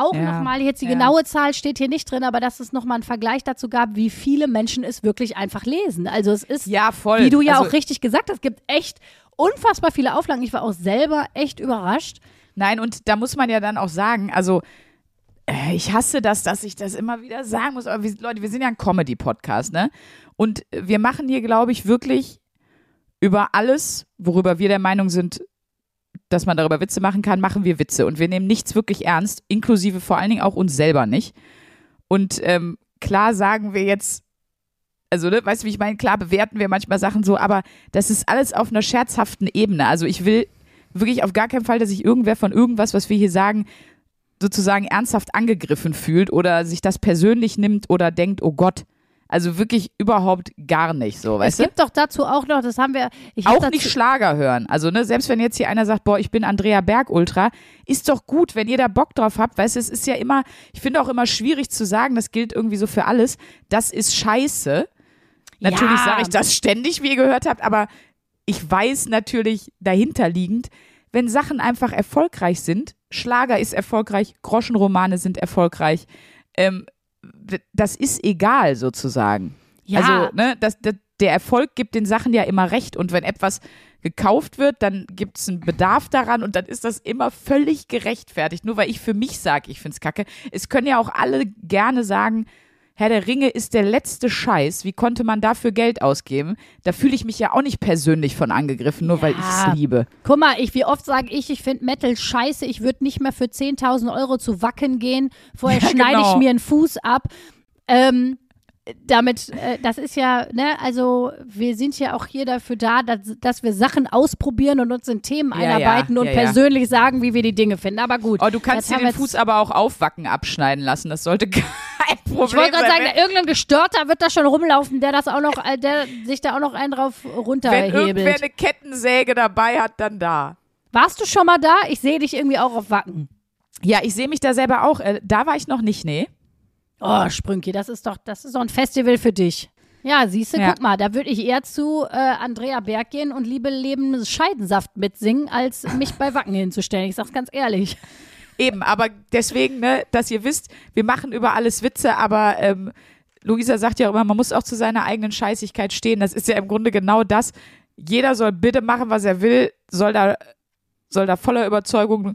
auch Ja, nochmal, jetzt die ja. genaue Zahl steht hier nicht drin, aber dass es nochmal einen Vergleich dazu gab, wie viele Menschen es wirklich einfach lesen. Also es ist, Ja, voll. wie du ja also, auch richtig gesagt hast, es gibt echt unfassbar viele Auflagen. Ich war auch selber echt überrascht. Nein, und da muss man ja dann auch sagen, also äh, ich hasse das, dass ich das immer wieder sagen muss, aber wir, Leute, wir sind ja ein Comedy-Podcast, ne? Und wir machen hier, glaube ich, wirklich über alles, worüber wir der Meinung sind, dass man darüber Witze machen kann, machen wir Witze. Und wir nehmen nichts wirklich ernst, inklusive vor allen Dingen auch uns selber nicht. Und ähm, klar sagen wir jetzt, also, ne, weißt du, wie ich meine? Klar bewerten wir manchmal Sachen so, aber das ist alles auf einer scherzhaften Ebene. Also ich will wirklich auf gar keinen Fall, dass sich irgendwer von irgendwas, was wir hier sagen, sozusagen ernsthaft angegriffen fühlt oder sich das persönlich nimmt oder denkt, oh Gott. Also wirklich überhaupt gar nicht so, Es weißt du? gibt doch dazu auch noch, das haben wir. Ich hab Auch dazu, nicht Schlager hören. Also, ne, selbst wenn jetzt hier einer sagt, boah, ich bin Andrea Berg Ultra, ist doch gut, wenn ihr da Bock drauf habt. Weißt du, es ist ja immer, ich finde auch immer schwierig zu sagen, das gilt irgendwie so für alles. Das ist scheiße. Natürlich Ja. sage ich das ständig, wie ihr gehört habt, aber ich weiß natürlich dahinterliegend, wenn Sachen einfach erfolgreich sind, Schlager ist erfolgreich, Groschenromane sind erfolgreich, ähm, das ist egal sozusagen. Ja. Also, ne, das, das, der Erfolg gibt den Sachen ja immer recht. Und wenn etwas gekauft wird, dann gibt es einen Bedarf daran und dann ist das immer völlig gerechtfertigt. Nur weil ich für mich sage, ich finde es kacke. Es können ja auch alle gerne sagen, Herr der Ringe ist der letzte Scheiß. Wie konnte man dafür Geld ausgeben? Da fühle ich mich ja auch nicht persönlich von angegriffen, nur weil ich Ja. es liebe. Guck mal, ich, wie oft sage ich, ich finde Metal scheiße, ich würde nicht mehr für 10.000 Euro zu Wacken gehen. Vorher Ja, schneide genau. ich mir einen Fuß ab. Ähm, damit, äh, das ist ja, ne, also wir sind ja auch hier dafür da, dass, dass wir Sachen ausprobieren und uns in Themen Ja, ja, einarbeiten und ja, ja. persönlich sagen, wie wir die Dinge finden. Aber gut. Oh, du kannst dir den Fuß aber auch aufwacken abschneiden lassen. Das sollte kein Problem Ich wollte gerade sein. sagen, irgendein Gestörter wird da schon rumlaufen, der das auch noch, äh, der sich da auch noch einen drauf wenn, wenn irgendwer runterhebelt. eine Kettensäge dabei hat, dann da. Warst du schon mal da? Ich sehe dich irgendwie auch auf Wacken. Ja, ich sehe mich da selber auch. Äh, da war ich noch nicht, nee. Oh, Sprünki, das ist doch, das ist doch ein Festival für dich. Ja, siehst du, Ja. guck mal, da würde ich eher zu äh, Andrea Berg gehen und Liebe Leben Scheidensaft mitsingen, als mich bei Wacken hinzustellen. Ich sag's ganz ehrlich. Eben, aber deswegen, ne, dass ihr wisst, wir machen über alles Witze, aber ähm, Luisa sagt ja immer, man muss auch zu seiner eigenen Scheißigkeit stehen. Das ist ja im Grunde genau das. Jeder soll bitte machen, was er will, soll da, soll da voller Überzeugung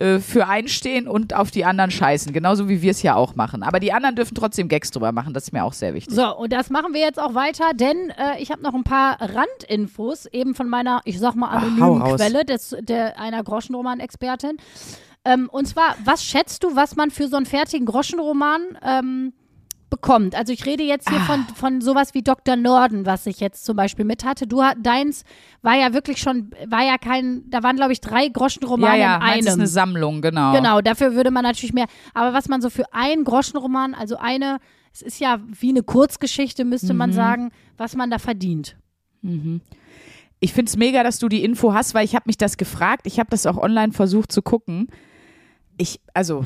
äh, für einstehen und auf die anderen scheißen. Genauso wie wir es ja auch machen. Aber die anderen dürfen trotzdem Gags drüber machen. Das ist mir auch sehr wichtig. So, und das machen wir jetzt auch weiter, denn äh, ich habe noch ein paar Randinfos, eben von meiner, ich sag mal, Ach, anonymen raus. Quelle, des, der, einer Groschenroman-Expertin. Ähm, und zwar, was schätzt du, was man für so einen fertigen Groschenroman ähm, bekommt? Also ich rede jetzt hier Ah. von, von sowas wie Dr. Norden, was ich jetzt zum Beispiel mit hatte. Du deins war ja wirklich schon, war ja kein, da waren glaube ich drei ja, Groschenromane ja, in meins ist einem. eine Sammlung, genau. Genau, dafür würde man natürlich mehr. Aber was man so für einen Groschenroman, also eine, es ist ja wie eine Kurzgeschichte, müsste Mhm. man sagen, was man da verdient. Ich finde es mega, dass du die Info hast, weil ich habe mich das gefragt. Ich habe das auch online versucht zu gucken. Ich, also,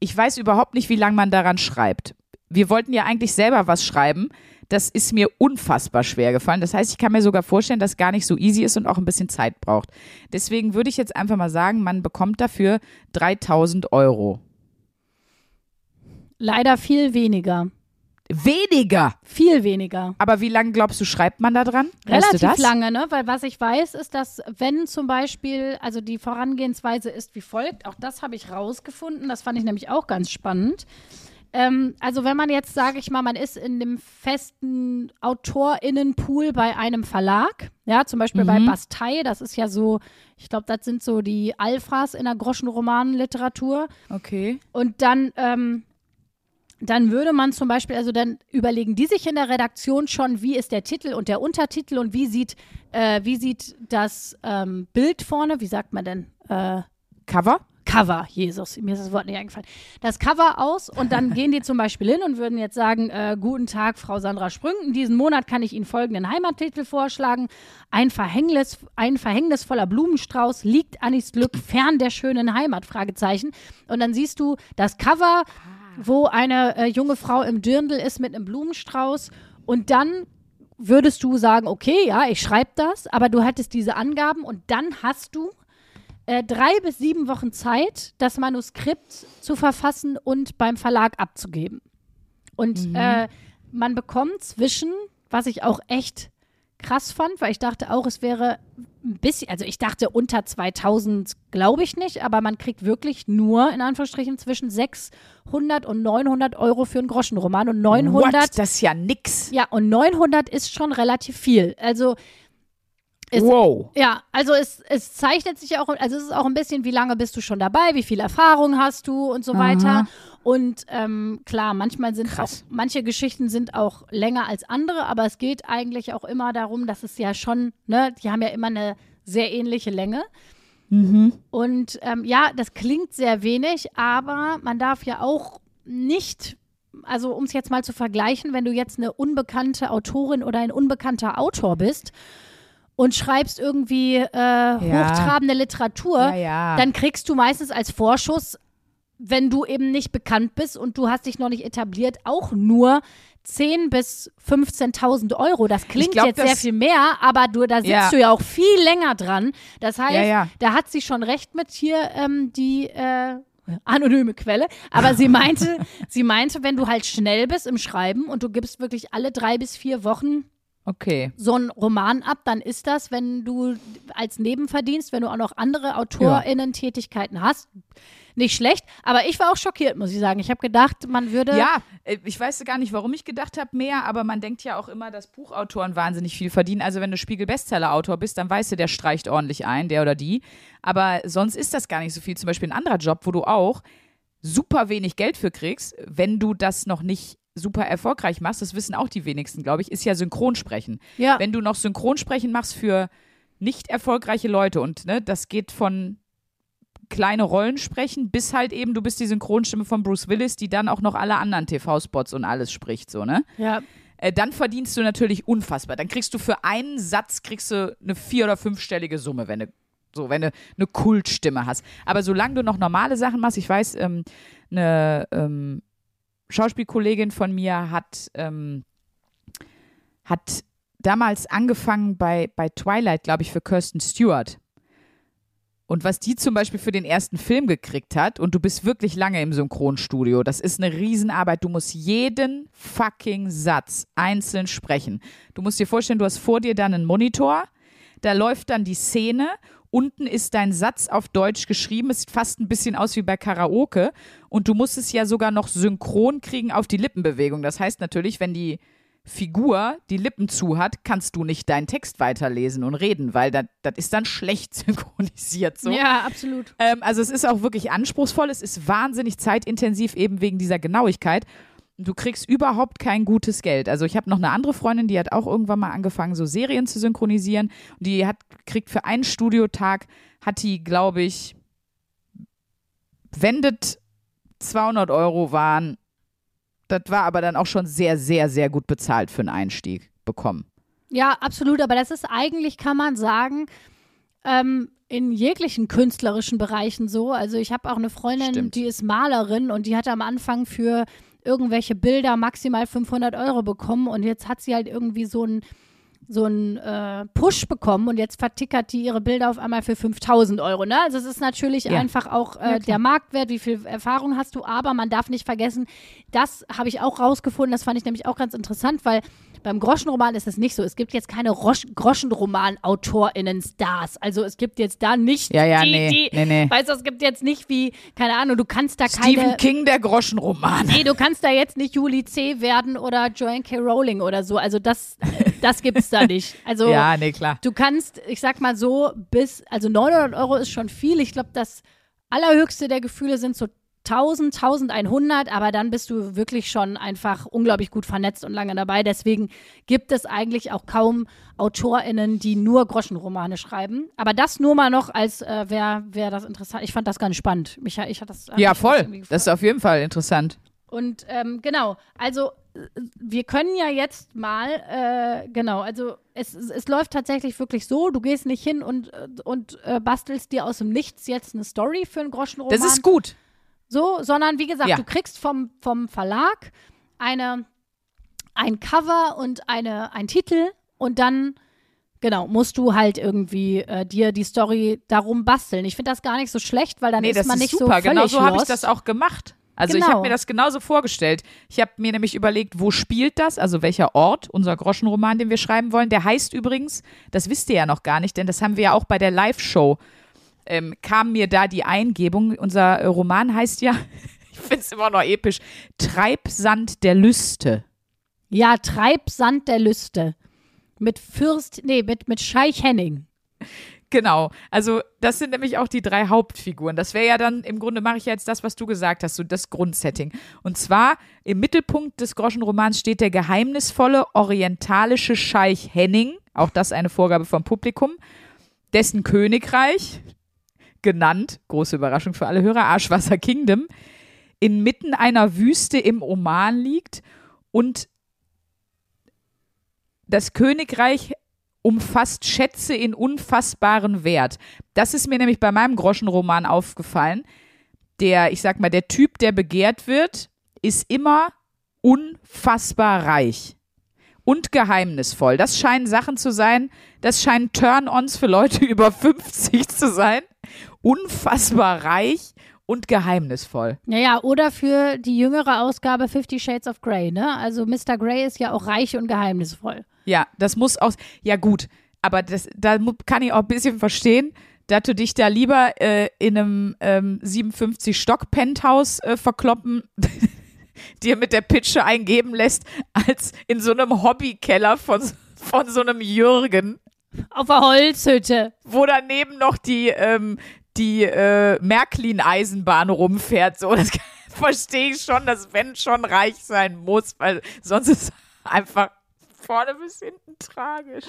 ich weiß überhaupt nicht, wie lange man daran schreibt. Wir wollten ja eigentlich selber was schreiben. Das ist mir unfassbar schwer gefallen. Das heißt, ich kann mir sogar vorstellen, dass gar nicht so easy ist und auch ein bisschen Zeit braucht. Deswegen würde ich jetzt einfach mal sagen, man bekommt dafür 3000 Euro. Leider viel weniger. Weniger! Viel weniger. Aber wie lange glaubst du, schreibt man da dran? Weißt Relativ du das? lange, ne? Weil was ich weiß, ist, dass wenn zum Beispiel, also die Vorangehensweise ist wie folgt, auch das habe ich rausgefunden, das fand ich nämlich auch ganz spannend. Ähm, also wenn man jetzt, sage ich mal, man ist in dem festen AutorInnenpool bei einem Verlag, ja, zum Beispiel bei Bastei, das ist ja so, ich glaube, das sind so die Alphas in der Groschenromanenliteratur. Okay. Und dann, ähm, dann würde man zum Beispiel, also dann überlegen die sich in der Redaktion schon, wie ist der Titel und der Untertitel und wie sieht, äh, wie sieht das ähm, Bild vorne, wie sagt man denn? Äh, Cover? Cover, Jesus, mir ist das Wort nicht eingefallen. Das Cover aus und dann gehen die zum Beispiel hin und würden jetzt sagen, äh, guten Tag, Frau Sandra Sprünken, diesen Monat kann ich Ihnen folgenden Heimattitel vorschlagen. Ein, Verhängnis, ein verhängnisvoller Blumenstrauß liegt Anis Glück fern der schönen Heimat, Fragezeichen. Und dann siehst du das Cover, wo eine äh, junge Frau im Dirndl ist mit einem Blumenstrauß und dann würdest du sagen, okay, ja, ich schreibe das, aber du hättest diese Angaben und dann hast du äh, drei bis sieben Wochen Zeit, das Manuskript zu verfassen und beim Verlag abzugeben. Und äh, man bekommt zwischen, was ich auch echt krass fand, weil ich dachte auch, es wäre ein bisschen, also ich dachte unter 2000 glaube ich nicht, aber man kriegt wirklich nur in Anführungsstrichen zwischen 600 und 900 Euro für einen Groschenroman und 900 What? Das ist ja nix. ja, und 900 ist schon relativ viel. Also, es, wow. ja, also es, es zeichnet sich auch, also es ist auch ein bisschen, wie lange bist du schon dabei, wie viel Erfahrung hast du und so weiter. Und ähm, klar, manchmal sind Krass. auch, manche Geschichten sind auch länger als andere, aber es geht eigentlich auch immer darum, dass es ja schon, ne, die haben ja immer eine sehr ähnliche Länge. Und ähm, ja, das klingt sehr wenig, aber man darf ja auch nicht, also um es jetzt mal zu vergleichen, wenn du jetzt eine unbekannte Autorin oder ein unbekannter Autor bist und schreibst irgendwie äh, hochtrabende Literatur, dann kriegst du meistens als Vorschuss, wenn du eben nicht bekannt bist und du hast dich noch nicht etabliert, auch nur 10.000 bis 15.000 Euro. Das klingt glaub, jetzt sehr das- viel mehr, aber du, da sitzt Ja. du ja auch viel länger dran. Das heißt, Ja, ja. da hat sie schon recht mit hier ähm, die äh, anonyme Quelle. Aber sie meinte, sie meinte, wenn du halt schnell bist im Schreiben und du gibst wirklich alle drei bis vier Wochen Okay. so einen Roman ab, dann ist das, wenn du als Nebenverdienst, wenn du auch noch andere AutorInnen-Tätigkeiten hast, nicht schlecht. Aber ich war auch schockiert, muss ich sagen. Ich habe gedacht, man würde. Ja, äh, ich weiß gar nicht, warum ich gedacht habe mehr, aber man denkt ja auch immer, dass Buchautoren wahnsinnig viel verdienen. Also wenn du Spiegel-Bestseller-Autor bist, dann weißt du, der streicht ordentlich ein, der oder die. Aber sonst ist das gar nicht so viel. Zum Beispiel ein anderer Job, wo du auch super wenig Geld für kriegst, wenn du das noch nicht super erfolgreich machst, das wissen auch die wenigsten, glaube ich, ist ja Synchronsprechen. Ja. Wenn du noch Synchronsprechen machst für nicht erfolgreiche Leute und ne, das geht von kleine Rollen sprechen, bis halt eben, du bist die Synchronstimme von Bruce Willis, die dann auch noch alle anderen TV-Spots und alles spricht, so, ne? Ja. Äh, dann verdienst du natürlich unfassbar. Dann kriegst du für einen Satz kriegst du eine vier- oder fünfstellige Summe, wenn du so, wenn du eine Kultstimme hast. Aber solange du noch normale Sachen machst, ich weiß, ähm, eine ähm, Schauspielkollegin von mir hat, ähm, hat damals angefangen bei, bei Twilight, glaube ich, für Kirsten Stewart. Und was die zum Beispiel für den ersten Film gekriegt hat, und du bist wirklich lange im Synchronstudio, das ist eine Riesenarbeit. Du musst jeden fucking Satz einzeln sprechen. Du musst dir vorstellen, du hast vor dir dann einen Monitor, da läuft dann die Szene, unten ist dein Satz auf Deutsch geschrieben, es sieht fast ein bisschen aus wie bei Karaoke, und du musst es ja sogar noch synchron kriegen auf die Lippenbewegung. Das heißt natürlich, wenn die Figur die Lippen zu hat, kannst du nicht deinen Text weiterlesen und reden, weil das ist dann schlecht synchronisiert. So. Ja, absolut. Ähm, also es ist auch wirklich anspruchsvoll, es ist wahnsinnig zeitintensiv, eben wegen dieser Genauigkeit. Du kriegst überhaupt kein gutes Geld. Also ich habe noch eine andere Freundin, die hat auch irgendwann mal angefangen, so Serien zu synchronisieren. Die hat kriegt für einen Studiotag hat die, glaube ich, wendet 200 Euro waren. Das war aber dann auch schon sehr, sehr, sehr gut bezahlt für einen Einstieg bekommen. Ja, absolut. Aber das ist eigentlich, kann man sagen, ähm, in jeglichen künstlerischen Bereichen so. Also ich habe auch eine Freundin, Stimmt. die ist Malerin und die hat am Anfang für irgendwelche Bilder maximal 500 Euro bekommen und jetzt hat sie halt irgendwie so ein so einen äh, Push bekommen und jetzt vertickert die ihre Bilder auf einmal für 5000 Euro. Ne? Also es ist natürlich Ja. einfach auch äh, der Marktwert, wie viel Erfahrung hast du, aber man darf nicht vergessen, das habe ich auch rausgefunden, das fand ich nämlich auch ganz interessant, weil beim Groschenroman ist es nicht so. Es gibt jetzt keine Rosch Groschenroman-AutorInnen-Stars. Also es gibt jetzt da nicht Ja, ja, die, nee, die, nee, nee. weißt du, es gibt jetzt nicht wie, keine Ahnung, du kannst da Stephen keine, King, der Groschenroman. nee, du kannst da jetzt nicht Julie C. werden oder Joanne K. Rowling oder so. Also das, das gibt's da nicht. Also Ja, nee, klar. Du kannst, ich sag mal so, bis, also 900 Euro ist schon viel. Ich glaube, das allerhöchste der Gefühle sind so 1000, 1100, aber dann bist du wirklich schon einfach unglaublich gut vernetzt und lange dabei. Deswegen gibt es eigentlich auch kaum AutorInnen, die nur Groschenromane schreiben. Aber das nur mal noch als, äh, wer, wer das interessant. Ich fand das ganz spannend. Mich, ich hat das, Ja, voll. irgendwie Das ist auf jeden Fall interessant. und ähm, genau, also äh, wir können ja jetzt mal, äh, genau, also es, es, es läuft tatsächlich wirklich so, du gehst nicht hin und, äh, und äh, bastelst dir aus dem Nichts jetzt eine Story für einen Groschenroman. Das ist gut. So, sondern wie gesagt, Ja. du kriegst vom, vom Verlag eine, ein Cover und eine, ein Titel und dann, genau, musst du halt irgendwie äh, dir die Story darum basteln. Ich finde das gar nicht so schlecht, weil dann Nee, ist man ist nicht super. so völlig genau so habe ich das auch gemacht. Also ich Genau. habe mir das genauso vorgestellt. Ich habe mir nämlich überlegt, wo spielt das? Also welcher Ort, unser Groschenroman, den wir schreiben wollen. Der heißt übrigens, das wisst ihr ja noch gar nicht, denn das haben wir ja auch bei der Live-Show, ähm, kam mir da die Eingebung. Unser äh, Roman heißt ja, ich finde es immer noch episch, Treibsand der Lüste. Ja, Treibsand der Lüste. Mit Fürst, nee, mit, mit Scheich Henning. Genau. Also, das sind nämlich auch die drei Hauptfiguren. Das wäre ja dann, im Grunde mache ich ja jetzt das, was du gesagt hast, so das Grundsetting. Und zwar im Mittelpunkt des Groschenromans steht der geheimnisvolle orientalische Scheich Henning, auch das eine Vorgabe vom Publikum, dessen Königreich, genannt, große Überraschung für alle Hörer, Arschwasser Kingdom, inmitten einer Wüste im Oman liegt und das Königreich umfasst Schätze in unfassbaren Wert. Das ist mir nämlich bei meinem Groschenroman aufgefallen. Der, ich sag mal, der Typ, der begehrt wird, ist immer unfassbar reich und geheimnisvoll. Das scheinen Sachen zu sein, das scheinen Turn-ons für Leute über 50 zu sein. Unfassbar reich und geheimnisvoll. Naja, oder für die jüngere Ausgabe Fifty Shades of Grey, ne? Also Mr. Grey ist ja auch reich und geheimnisvoll. Ja, das muss aus. Ja, gut, aber das, da kann ich auch ein bisschen verstehen, dass du dich da lieber äh, in einem ähm, 57-Stock-Penthouse äh, verkloppen, dir mit der Pitsche eingeben lässt, als in so einem Hobbykeller von, von so einem Jürgen, Auf der Holzhütte. wo daneben noch die, ähm, die äh, Märklin-Eisenbahn rumfährt. So, das verstehe ich schon, dass wenn schon reich sein muss, weil sonst ist einfach vorne bis hinten tragisch.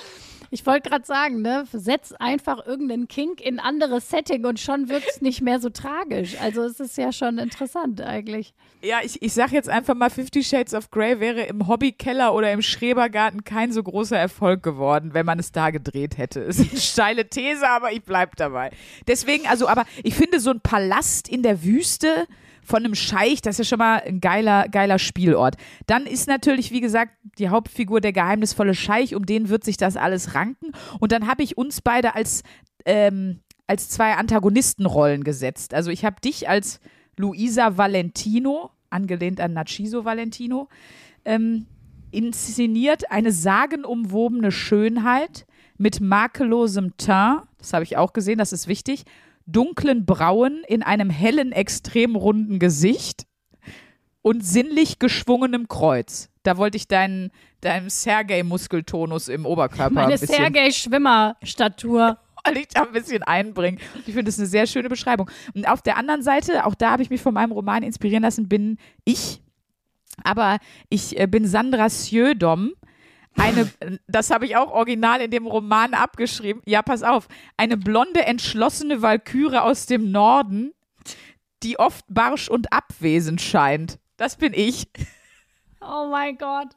Ich wollte gerade sagen, ne, setz einfach irgendeinen Kink in ein anderes Setting und schon wird es nicht mehr so tragisch. Also es ist ja schon interessant eigentlich. Ja, ich, ich sag jetzt einfach mal, Fifty Shades of Grey wäre im Hobbykeller oder im Schrebergarten kein so großer Erfolg geworden, wenn man es da gedreht hätte. Ist eine steile These, aber ich bleib dabei. Deswegen, also, aber ich finde so ein Palast in der Wüste von einem Scheich, das ist ja schon mal ein geiler, geiler Spielort. Dann ist natürlich, wie gesagt, die Hauptfigur der geheimnisvolle Scheich, um den wird sich das alles ranken. Und dann habe ich uns beide als, ähm, als zwei Antagonistenrollen gesetzt. Also ich habe dich als Luisa Valentino, angelehnt an Nachiso Valentino, ähm, inszeniert eine sagenumwobene Schönheit mit makellosem Teint, das habe ich auch gesehen, das ist wichtig, dunklen Brauen in einem hellen, extrem runden Gesicht und sinnlich geschwungenem Kreuz. Da wollte ich deinen, deinen Sergei-Muskeltonus im Oberkörper Meine Sergei-Schwimmer-Statur. wollte ich da ein bisschen einbringen. Ich finde das eine sehr schöne Beschreibung. Und auf der anderen Seite, auch da habe ich mich von meinem Roman inspirieren lassen, bin ich, aber ich äh, bin Sandra Sjödom. Eine, das habe ich auch original in dem Roman abgeschrieben. Ja, pass auf. Eine blonde, entschlossene Walküre aus dem Norden, die oft barsch und abwesend scheint. Das bin ich. Oh mein Gott.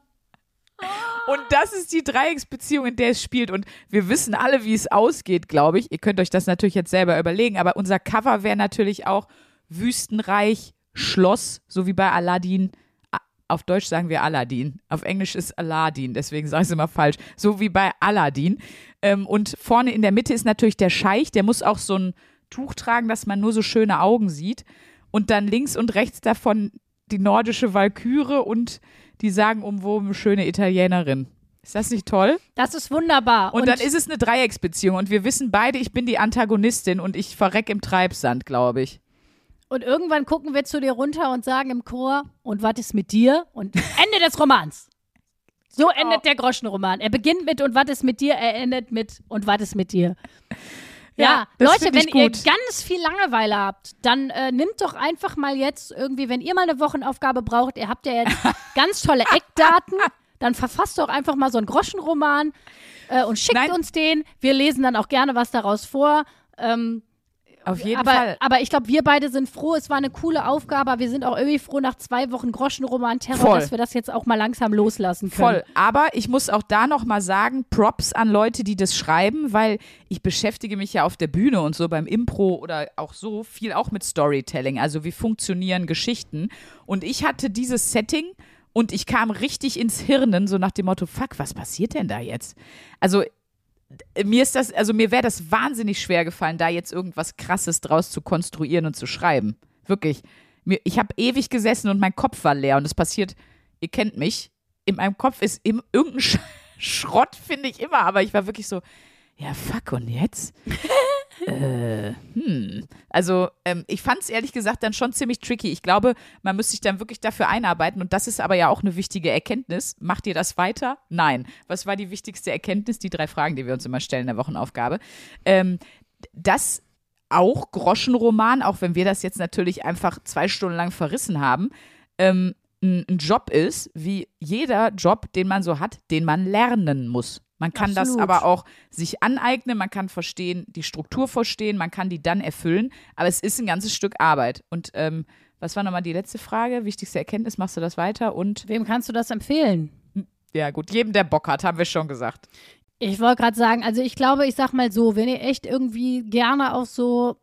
Und das ist die Dreiecksbeziehung, in der es spielt. Und wir wissen alle, wie es ausgeht, glaube ich. Ihr könnt euch das natürlich jetzt selber überlegen. Aber unser Cover wäre natürlich auch Wüstenreich, Schloss, so wie bei Aladdin. Auf Deutsch sagen wir Aladdin. Auf Englisch ist Aladdin, deswegen sage ich es immer falsch. So wie bei Aladdin. Ähm, und vorne in der Mitte ist natürlich der Scheich. Der muss auch so ein Tuch tragen, dass man nur so schöne Augen sieht. Und dann links und rechts davon die nordische Walküre und die sagenumwobene schöne Italienerin. Ist das nicht toll? Das ist wunderbar. Und, dann ist es eine Dreiecksbeziehung und wir wissen beide, ich bin die Antagonistin und ich verreck im Treibsand, glaube ich. Und irgendwann gucken wir zu dir runter und sagen im Chor, und was ist mit dir? Und Ende des Romans. So endet der Groschenroman. Er beginnt mit, und was ist mit dir? Er endet mit, und was ist mit dir? Ja, Ja, Leute, wenn ihr ganz viel Langeweile habt, dann äh, nimmt doch einfach mal jetzt irgendwie, wenn ihr mal eine Wochenaufgabe braucht, ihr habt ja jetzt ganz tolle Eckdaten, dann verfasst doch einfach mal so einen Groschenroman äh, und schickt Nein. uns den. Wir lesen dann auch gerne was daraus vor. Ähm, Auf jeden aber, Fall. aber ich glaube, wir beide sind froh. Es war eine coole Aufgabe. aber Wir sind auch irgendwie froh nach zwei Wochen Groschenroman-Terror, Voll. dass wir das jetzt auch mal langsam loslassen können. Voll. Aber ich muss auch da noch mal sagen, Props an Leute, die das schreiben, weil ich beschäftige mich ja auf der Bühne und so beim Impro oder auch so viel auch mit Storytelling. Also wie funktionieren Geschichten. Und ich hatte dieses Setting und ich kam richtig ins Hirnen, so nach dem Motto, fuck, was passiert denn da jetzt? Also mir ist das, also mir wäre das wahnsinnig schwer gefallen, da jetzt irgendwas Krasses draus zu konstruieren und zu schreiben. Wirklich. Mir, ich habe ewig gesessen und mein Kopf war leer und es passiert, ihr kennt mich, in meinem Kopf ist im, irgendein Sch Schrott, finde ich immer, aber ich war wirklich so, ja, fuck, und jetzt? äh, hm. Also, ähm, ich fand es ehrlich gesagt dann schon ziemlich tricky. Ich glaube, man müsste sich dann wirklich dafür einarbeiten und das ist aber ja auch eine wichtige Erkenntnis. Macht ihr das weiter? Nein. Was war die wichtigste Erkenntnis? Die drei Fragen, die wir uns immer stellen in der Wochenaufgabe. Ähm, dass auch Groschenroman, auch wenn wir das jetzt natürlich einfach zwei Stunden lang verrissen haben, ähm, ein, ein Job ist, wie jeder Job, den man so hat, den man lernen muss. Man kann das Absolut. aber auch sich aneignen, man kann verstehen, die Struktur verstehen, man kann die dann erfüllen, aber es ist ein ganzes Stück Arbeit. Und ähm, was war nochmal die letzte Frage? Wichtigste Erkenntnis, machst du das weiter? Und Wem kannst du das empfehlen? ja gut, jedem, der Bock hat, haben wir schon gesagt. Ich wollte gerade sagen, also ich glaube, ich sag mal so, wenn ihr echt irgendwie gerne auch so,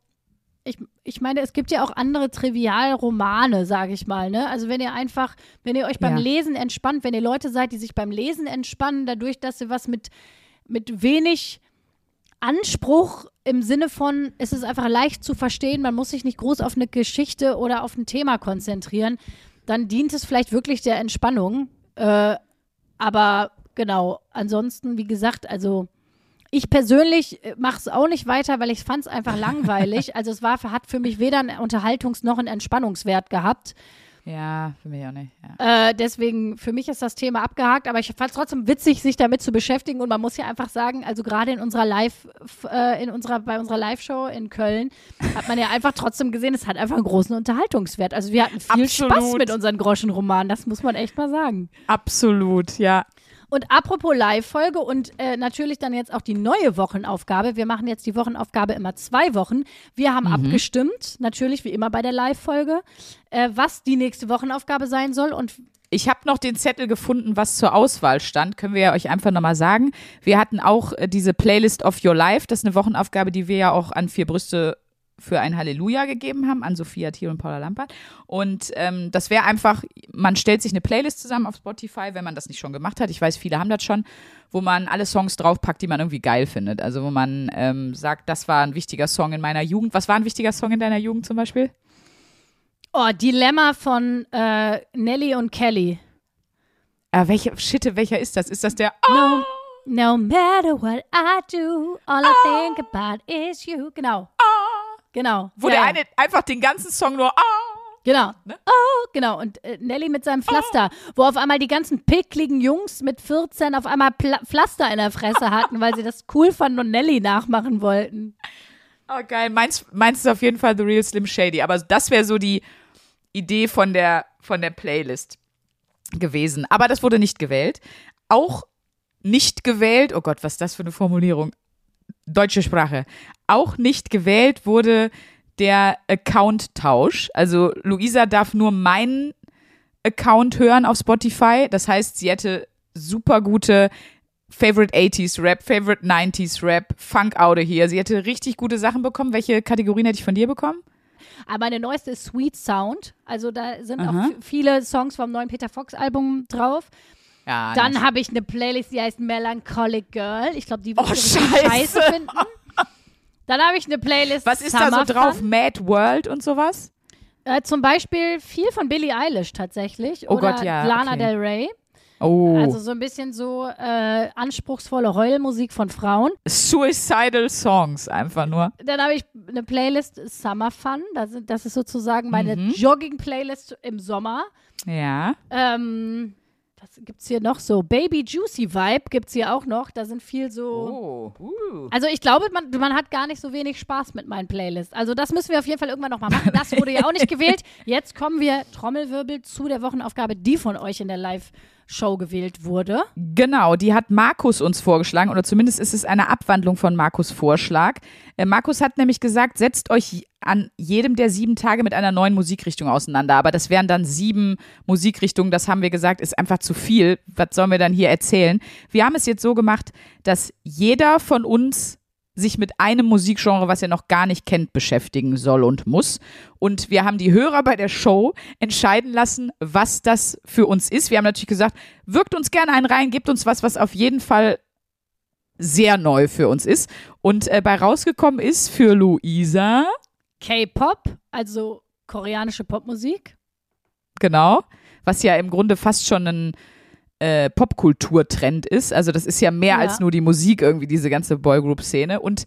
ich, ich meine, es gibt ja auch andere Trivialromane, sage ich mal, ne? Also wenn ihr einfach, wenn ihr euch beim Ja. Lesen entspannt, wenn ihr Leute seid, die sich beim Lesen entspannen, dadurch, dass ihr was mit, mit wenig Anspruch im Sinne von, es ist einfach leicht zu verstehen, man muss sich nicht groß auf eine Geschichte oder auf ein Thema konzentrieren, dann dient es vielleicht wirklich der Entspannung. Äh, aber genau, ansonsten, wie gesagt, also ich persönlich mache es auch nicht weiter, weil ich fand es einfach langweilig. Also es war, hat für mich weder einen Unterhaltungs- noch einen Entspannungswert gehabt. Ja, für mich auch nicht. Ja. Äh, deswegen, für mich ist das Thema abgehakt, aber ich fand es trotzdem witzig, sich damit zu beschäftigen. Und man muss ja einfach sagen, also gerade in unserer Live, äh, in unserer, bei unserer Live-Show in Köln hat man ja einfach trotzdem gesehen, es hat einfach einen großen Unterhaltungswert. Also wir hatten viel Absolut. Spaß mit unseren Groschenromanen, das muss man echt mal sagen. Absolut, ja. Und apropos Live-Folge und äh, natürlich dann jetzt auch die neue Wochenaufgabe. Wir machen jetzt die Wochenaufgabe immer zwei Wochen. Wir haben abgestimmt, natürlich wie immer bei der Live-Folge, äh, was die nächste Wochenaufgabe sein soll. Und Ich habe noch den Zettel gefunden, was zur Auswahl stand. Können wir ja euch einfach nochmal sagen. Wir hatten auch äh, diese Playlist of Your Life. Das ist eine Wochenaufgabe, die wir ja auch an vier Brüste für ein Halleluja gegeben haben, an Sophia Thiel und Paula Lampert. Und ähm, das wäre einfach, man stellt sich eine Playlist zusammen auf Spotify, wenn man das nicht schon gemacht hat. Ich weiß, viele haben das schon, wo man alle Songs draufpackt, die man irgendwie geil findet. Also wo man ähm, sagt, das war ein wichtiger Song in meiner Jugend. Was war ein wichtiger Song in deiner Jugend zum Beispiel? oh, Dilemma von äh, Nelly und Kelly. Äh, welcher, Schitte, welcher ist das? Ist das der? No, no matter what I do, all I think about is you. Genau. Genau. Wo Ja, der ja. eine einfach den ganzen Song nur. Ah! Genau. Ne? Oh, genau. Und äh, Nelly mit seinem Pflaster, wo auf einmal die ganzen pickligen Jungs mit 14 auf einmal Pla Pflaster in der Fresse hatten, weil sie das cool fanden und Nelly nachmachen wollten. Oh, geil. Meins, meins ist auf jeden Fall The Real Slim Shady. Aber das wäre so die Idee von der, von der Playlist gewesen. Aber das wurde nicht gewählt. Auch nicht gewählt, oh Gott, was ist das für eine Formulierung? Deutsche Sprache. Auch nicht gewählt wurde der Account-Tausch. Also Luisa darf nur meinen Account hören auf Spotify. Das heißt, sie hätte super gute Favorite 80s Rap, Favorite 90s Rap, Funk of Here. Sie hätte richtig gute Sachen bekommen. Welche Kategorien hätte ich von dir bekommen? Aber meine neueste ist Sweet Sound. Also da sind Aha. auch viele Songs vom neuen Peter Fox Album drauf. Ja, Dann habe ich eine Playlist, die heißt Melancholic Girl. Ich glaube, die wird Oh, ich richtig Scheiße. scheiße finden. Dann habe ich eine Playlist. Was ist Summer da so drauf? Fun. Mad World und sowas? Äh, zum Beispiel viel von Billie Eilish tatsächlich. Oh Oder Gott, ja, Lana okay. Del Rey. Oh. Also so ein bisschen so äh, anspruchsvolle Heulmusik von Frauen. Suicidal Songs einfach nur. Dann habe ich eine Playlist Summer Fun. Das, das ist sozusagen meine Mhm. Jogging-Playlist im Sommer. Ja. Ähm, was gibt's hier noch so? Baby Juicy Vibe gibt's hier auch noch. Da sind viel so. Oh. Uh. Also ich glaube, man, man hat gar nicht so wenig Spaß mit meinen Playlists. Also das müssen wir auf jeden Fall irgendwann nochmal machen. Das wurde ja auch nicht gewählt. Jetzt kommen wir, Trommelwirbel, zu der Wochenaufgabe, die von euch in der Live-Show gewählt wurde. Genau, die hat Markus uns vorgeschlagen, oder zumindest ist es eine Abwandlung von Markus Vorschlag. Äh, Markus hat nämlich gesagt, setzt euch an jedem der sieben Tage mit einer neuen Musikrichtung auseinander. Aber das wären dann sieben Musikrichtungen, das haben wir gesagt, ist einfach zu viel. Was sollen wir dann hier erzählen? Wir haben es jetzt so gemacht, dass jeder von uns sich mit einem Musikgenre, was er noch gar nicht kennt, beschäftigen soll und muss. Und wir haben die Hörer bei der Show entscheiden lassen, was das für uns ist. Wir haben natürlich gesagt, wirkt uns gerne einen rein, gebt uns was, was auf jeden Fall sehr neu für uns ist. Und äh, bei rausgekommen ist für Luisa, K-Pop, also koreanische Popmusik. genau, was ja im Grunde fast schon ein äh, Popkulturtrend ist. Also das ist ja mehr Ja. als nur die Musik irgendwie, diese ganze Boygroup-Szene. Und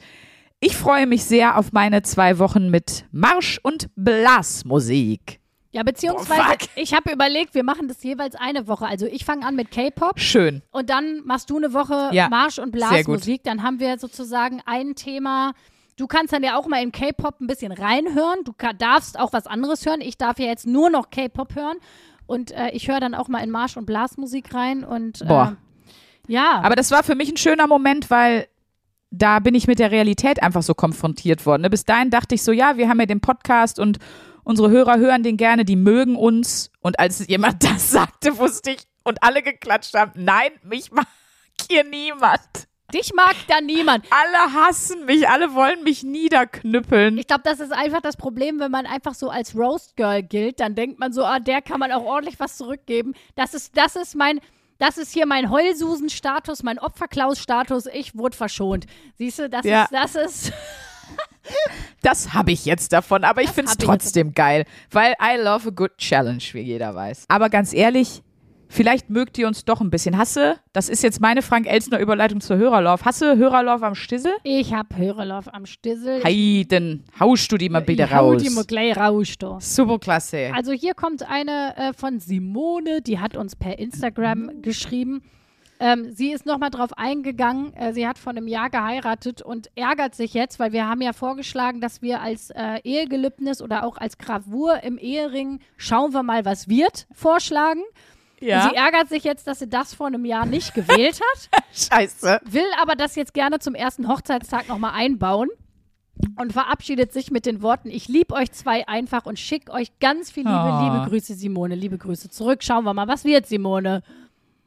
ich freue mich sehr auf meine zwei Wochen mit Marsch- und Blasmusik. Ja, beziehungsweise, Oh, ich habe überlegt, wir machen das jeweils eine Woche. Also ich fange an mit K-Pop Schön. und dann machst du eine Woche Ja, Marsch- und. Blasmusik. Dann haben wir sozusagen ein Thema. Du kannst dann ja auch mal in K-Pop ein bisschen reinhören. Du darfst auch was anderes hören. Ich darf ja jetzt nur noch K-Pop hören. Und äh, ich höre dann auch mal in Marsch- und Blasmusik rein. Und äh, Boah. ja. Aber das war für mich ein schöner Moment, weil da bin ich mit der Realität einfach so konfrontiert worden. ne? Bis dahin dachte ich so, ja, wir haben ja den Podcast und unsere Hörer hören den gerne, die mögen uns. Und als jemand das sagte, wusste ich und alle geklatscht haben, nein, mich mag hier niemand. Dich mag da niemand. Alle hassen mich, alle wollen mich niederknüppeln. Ich glaube, das ist einfach das Problem, wenn man einfach so als Roast Girl gilt, dann denkt man so, ah, der kann man auch ordentlich was zurückgeben. Das ist, das ist mein, das ist hier mein Heulsusen-Status, mein Opferklaus-Status. Ich wurde verschont. Siehst du, das Ja. ist, das ist. Das habe ich jetzt davon, aber ich finde es trotzdem geil, weil I love a good challenge, wie jeder weiß. Aber ganz ehrlich, Vielleicht mögt ihr uns doch ein bisschen. Hasse, das ist jetzt meine Frank Elsner Überleitung zur Hörerlauf. Hasse Hörerlauf am Stissel? Ich hab Hörerlauf am Stissel. Heiden, haust du die mal bitte ich hau raus. die mal gleich raus, da. Super klasse. Also hier kommt eine äh, von Simone, die hat uns per Instagram geschrieben. Ähm, sie ist nochmal drauf eingegangen. Äh, sie hat vor einem Jahr geheiratet und ärgert sich jetzt, weil wir haben ja vorgeschlagen, dass wir als äh, Ehegelübnis oder auch als Gravur im Ehering schauen wir mal, was wird, vorschlagen. Ja, sie ärgert sich jetzt, dass sie das vor einem Jahr nicht gewählt hat, scheiße. will aber das jetzt gerne zum ersten Hochzeitstag nochmal einbauen und verabschiedet sich mit den Worten, ich liebe euch zwei einfach und schick euch ganz viel Liebe, Oh. liebe Grüße Simone, liebe Grüße zurück. Schauen wir mal, was wird Simone?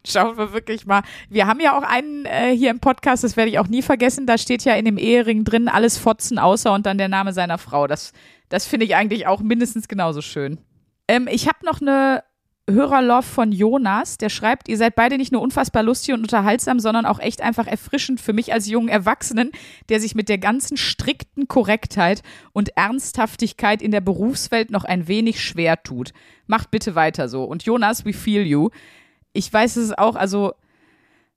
Schauen wir wirklich mal. Wir haben ja auch einen äh, hier im Podcast, das werde ich auch nie vergessen. Da steht ja in dem Ehering drin, alles Fotzen außer und dann der Name seiner Frau. Das, das finde ich eigentlich auch mindestens genauso schön. Ähm, ich habe noch eine Hörerlove von Jonas, der schreibt, ihr seid beide nicht nur unfassbar lustig und unterhaltsam, sondern auch echt einfach erfrischend für mich als jungen Erwachsenen, der sich mit der ganzen strikten Korrektheit und Ernsthaftigkeit in der Berufswelt noch ein wenig schwer tut. Macht bitte weiter so. Und Jonas, we feel you. Ich weiß es auch, also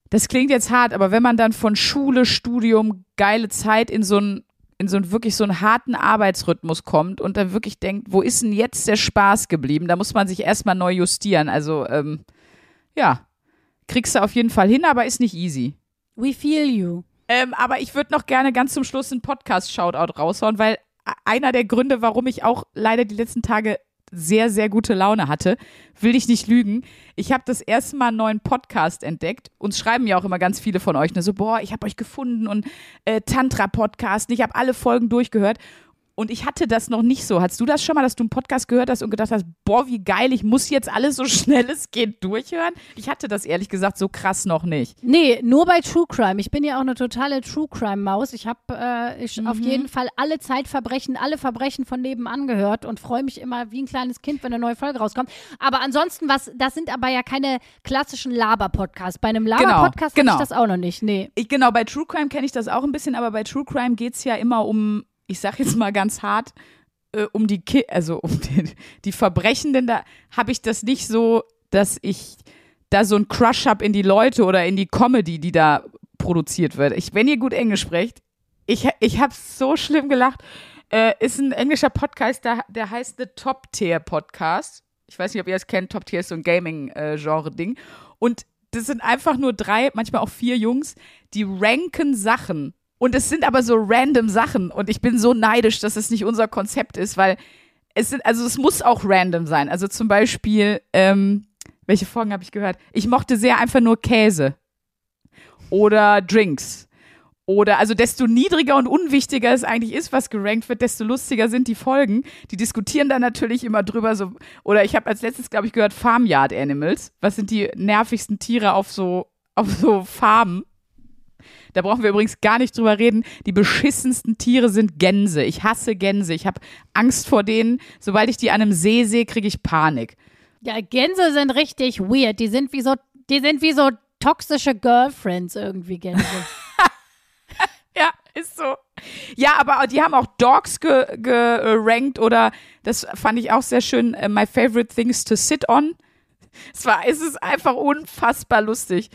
das klingt jetzt hart, aber wenn man dann von Schule, Studium, geile Zeit in so einen in so einen wirklich so einen harten Arbeitsrhythmus kommt und dann wirklich denkt, wo ist denn jetzt der Spaß geblieben? Da muss man sich erstmal neu justieren. Also ähm, ja, kriegst du auf jeden Fall hin, aber ist nicht easy. We feel you. Ähm, aber ich würde noch gerne ganz zum Schluss einen Podcast-Shoutout raushauen, weil a- einer der Gründe, warum ich auch leider die letzten Tage sehr, sehr gute Laune hatte, will ich nicht lügen. Ich habe das erste Mal einen neuen Podcast entdeckt. Uns schreiben ja auch immer ganz viele von euch, ne, so, boah, ich habe euch gefunden und äh, Tantra-Podcast, ich habe alle Folgen durchgehört. Und ich hatte das noch nicht so. Hattest du das schon mal, dass du einen Podcast gehört hast und gedacht hast, boah, wie geil, ich muss jetzt alles so schnell es geht durchhören? Ich hatte das ehrlich gesagt so krass noch nicht. Nee, nur bei True Crime. Ich bin ja auch eine totale True Crime Maus. Ich habe äh, ich auf jeden Fall alle Zeitverbrechen, alle Verbrechen von nebenan gehört und freue mich immer wie ein kleines Kind, wenn eine neue Folge rauskommt. Aber ansonsten, was, das sind aber ja keine klassischen Laber-Podcasts. Bei einem Laber-Podcast genau. habe ich das auch noch nicht. Nee. Ich, genau, bei True Crime kenne ich das auch ein bisschen, aber bei True Crime geht's ja immer um, ich sag jetzt mal ganz hart, äh, um die Ki also um die, die Verbrechenden, da habe ich das nicht so, dass ich da so einen Crush habe in die Leute oder in die Comedy, die da produziert wird. Ich, wenn ihr gut Englisch sprecht, ich, ich habe so schlimm gelacht. Äh, ist ein englischer Podcast, der, der heißt The Top Tier Podcast. Ich weiß nicht, ob ihr das kennt. Top Tier ist so ein Gaming-Genre-Ding. Und das sind einfach nur drei, manchmal auch vier Jungs, die ranken Sachen. Und es sind aber so random Sachen. Und ich bin so neidisch, dass es nicht unser Konzept ist, weil es sind, also es muss auch random sein. Also zum Beispiel, ähm, welche Folgen habe ich gehört? Ich mochte sehr einfach nur Käse. Oder Drinks. Oder also desto niedriger und unwichtiger es eigentlich ist, was gerankt wird, desto lustiger sind die Folgen. Die diskutieren dann natürlich immer drüber so. Oder ich habe als letztes, glaube ich, gehört Farmyard Animals. Was sind die nervigsten Tiere auf so auf so Farmen? Da brauchen wir übrigens gar nicht drüber reden. Die beschissensten Tiere sind Gänse. Ich hasse Gänse. Ich habe Angst vor denen. Sobald ich die an einem See sehe, kriege ich Panik. Ja, Gänse sind richtig weird. Die sind wie so, die sind wie so toxische Girlfriends irgendwie, Gänse. Ja, ist so. Ja, aber die haben auch Dogs gerankt ge gerankt oder das fand ich auch sehr schön. äh, My favorite things to sit on. Es war, es ist einfach unfassbar lustig.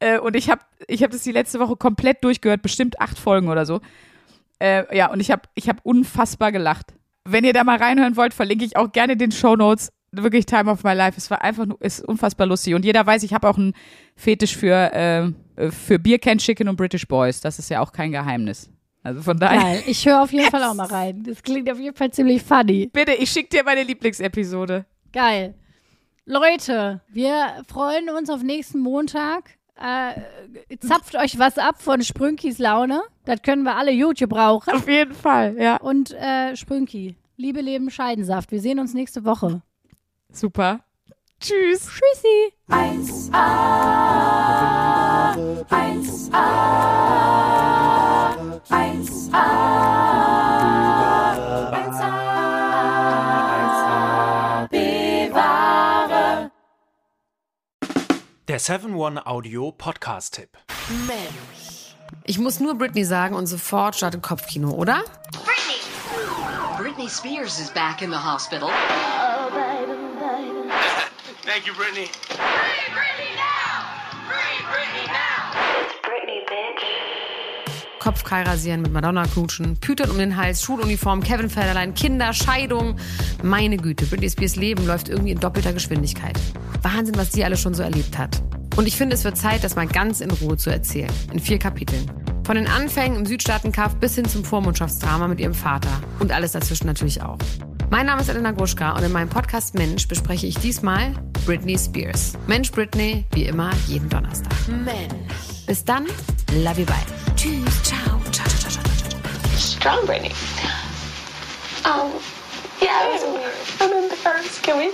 Äh, und ich habe ich hab das die letzte Woche komplett durchgehört, bestimmt acht Folgen oder so. Äh, ja, und ich habe ich hab unfassbar gelacht. Wenn ihr da mal reinhören wollt, verlinke ich auch gerne den Show Notes. Wirklich Time of My Life. Es war einfach nur, ist unfassbar lustig. Und jeder weiß, ich habe auch einen Fetisch für, äh, für Beer Can Chicken und British Boys. Das ist ja auch kein Geheimnis. Also von daher. Geil. Ich höre auf jeden Fall auch mal rein. Das klingt auf jeden Fall ziemlich funny. Bitte, ich schicke dir meine Lieblingsepisode. Geil. Leute, wir freuen uns auf nächsten Montag. Äh, zapft euch was ab von Sprünkis Laune. Das können wir alle YouTube brauchen. Auf jeden Fall, ja. Und äh, Sprünki, Liebe, Leben, Scheidensaft. Wir sehen uns nächste Woche. Super. Tschüss. Tschüssi. 1a, 1a, 1a, 1a, Der 7-One Audio Podcast-Tipp. Ich muss nur Britney sagen und sofort startet Kopfkino, oder? Britney Spears is back in the hospital. Hey, Thank you, Brittany. Kopfkeil rasieren, mit Madonna knutschen, Pütern um den Hals, Schuluniform, Kevin Federlein, Kinder, Scheidung. Meine Güte, Britney Spears Leben läuft irgendwie in doppelter Geschwindigkeit. Wahnsinn, was die alles schon so erlebt hat. Und ich finde, es wird Zeit, das mal ganz in Ruhe zu erzählen. In vier Kapiteln. Von den Anfängen im Südstaatenkampf bis hin zum Vormundschaftsdrama mit ihrem Vater. Und alles dazwischen natürlich auch. Mein Name ist Elena Gruschka und in meinem Podcast Mensch bespreche ich diesmal Britney Spears. Mensch Britney, wie immer, jeden Donnerstag. Mensch. Bis dann, love you, bye. Tschüss, ciao, ciao, ciao, ciao, ciao, ciao. strong Brittany. Um, yeah, the first, can we?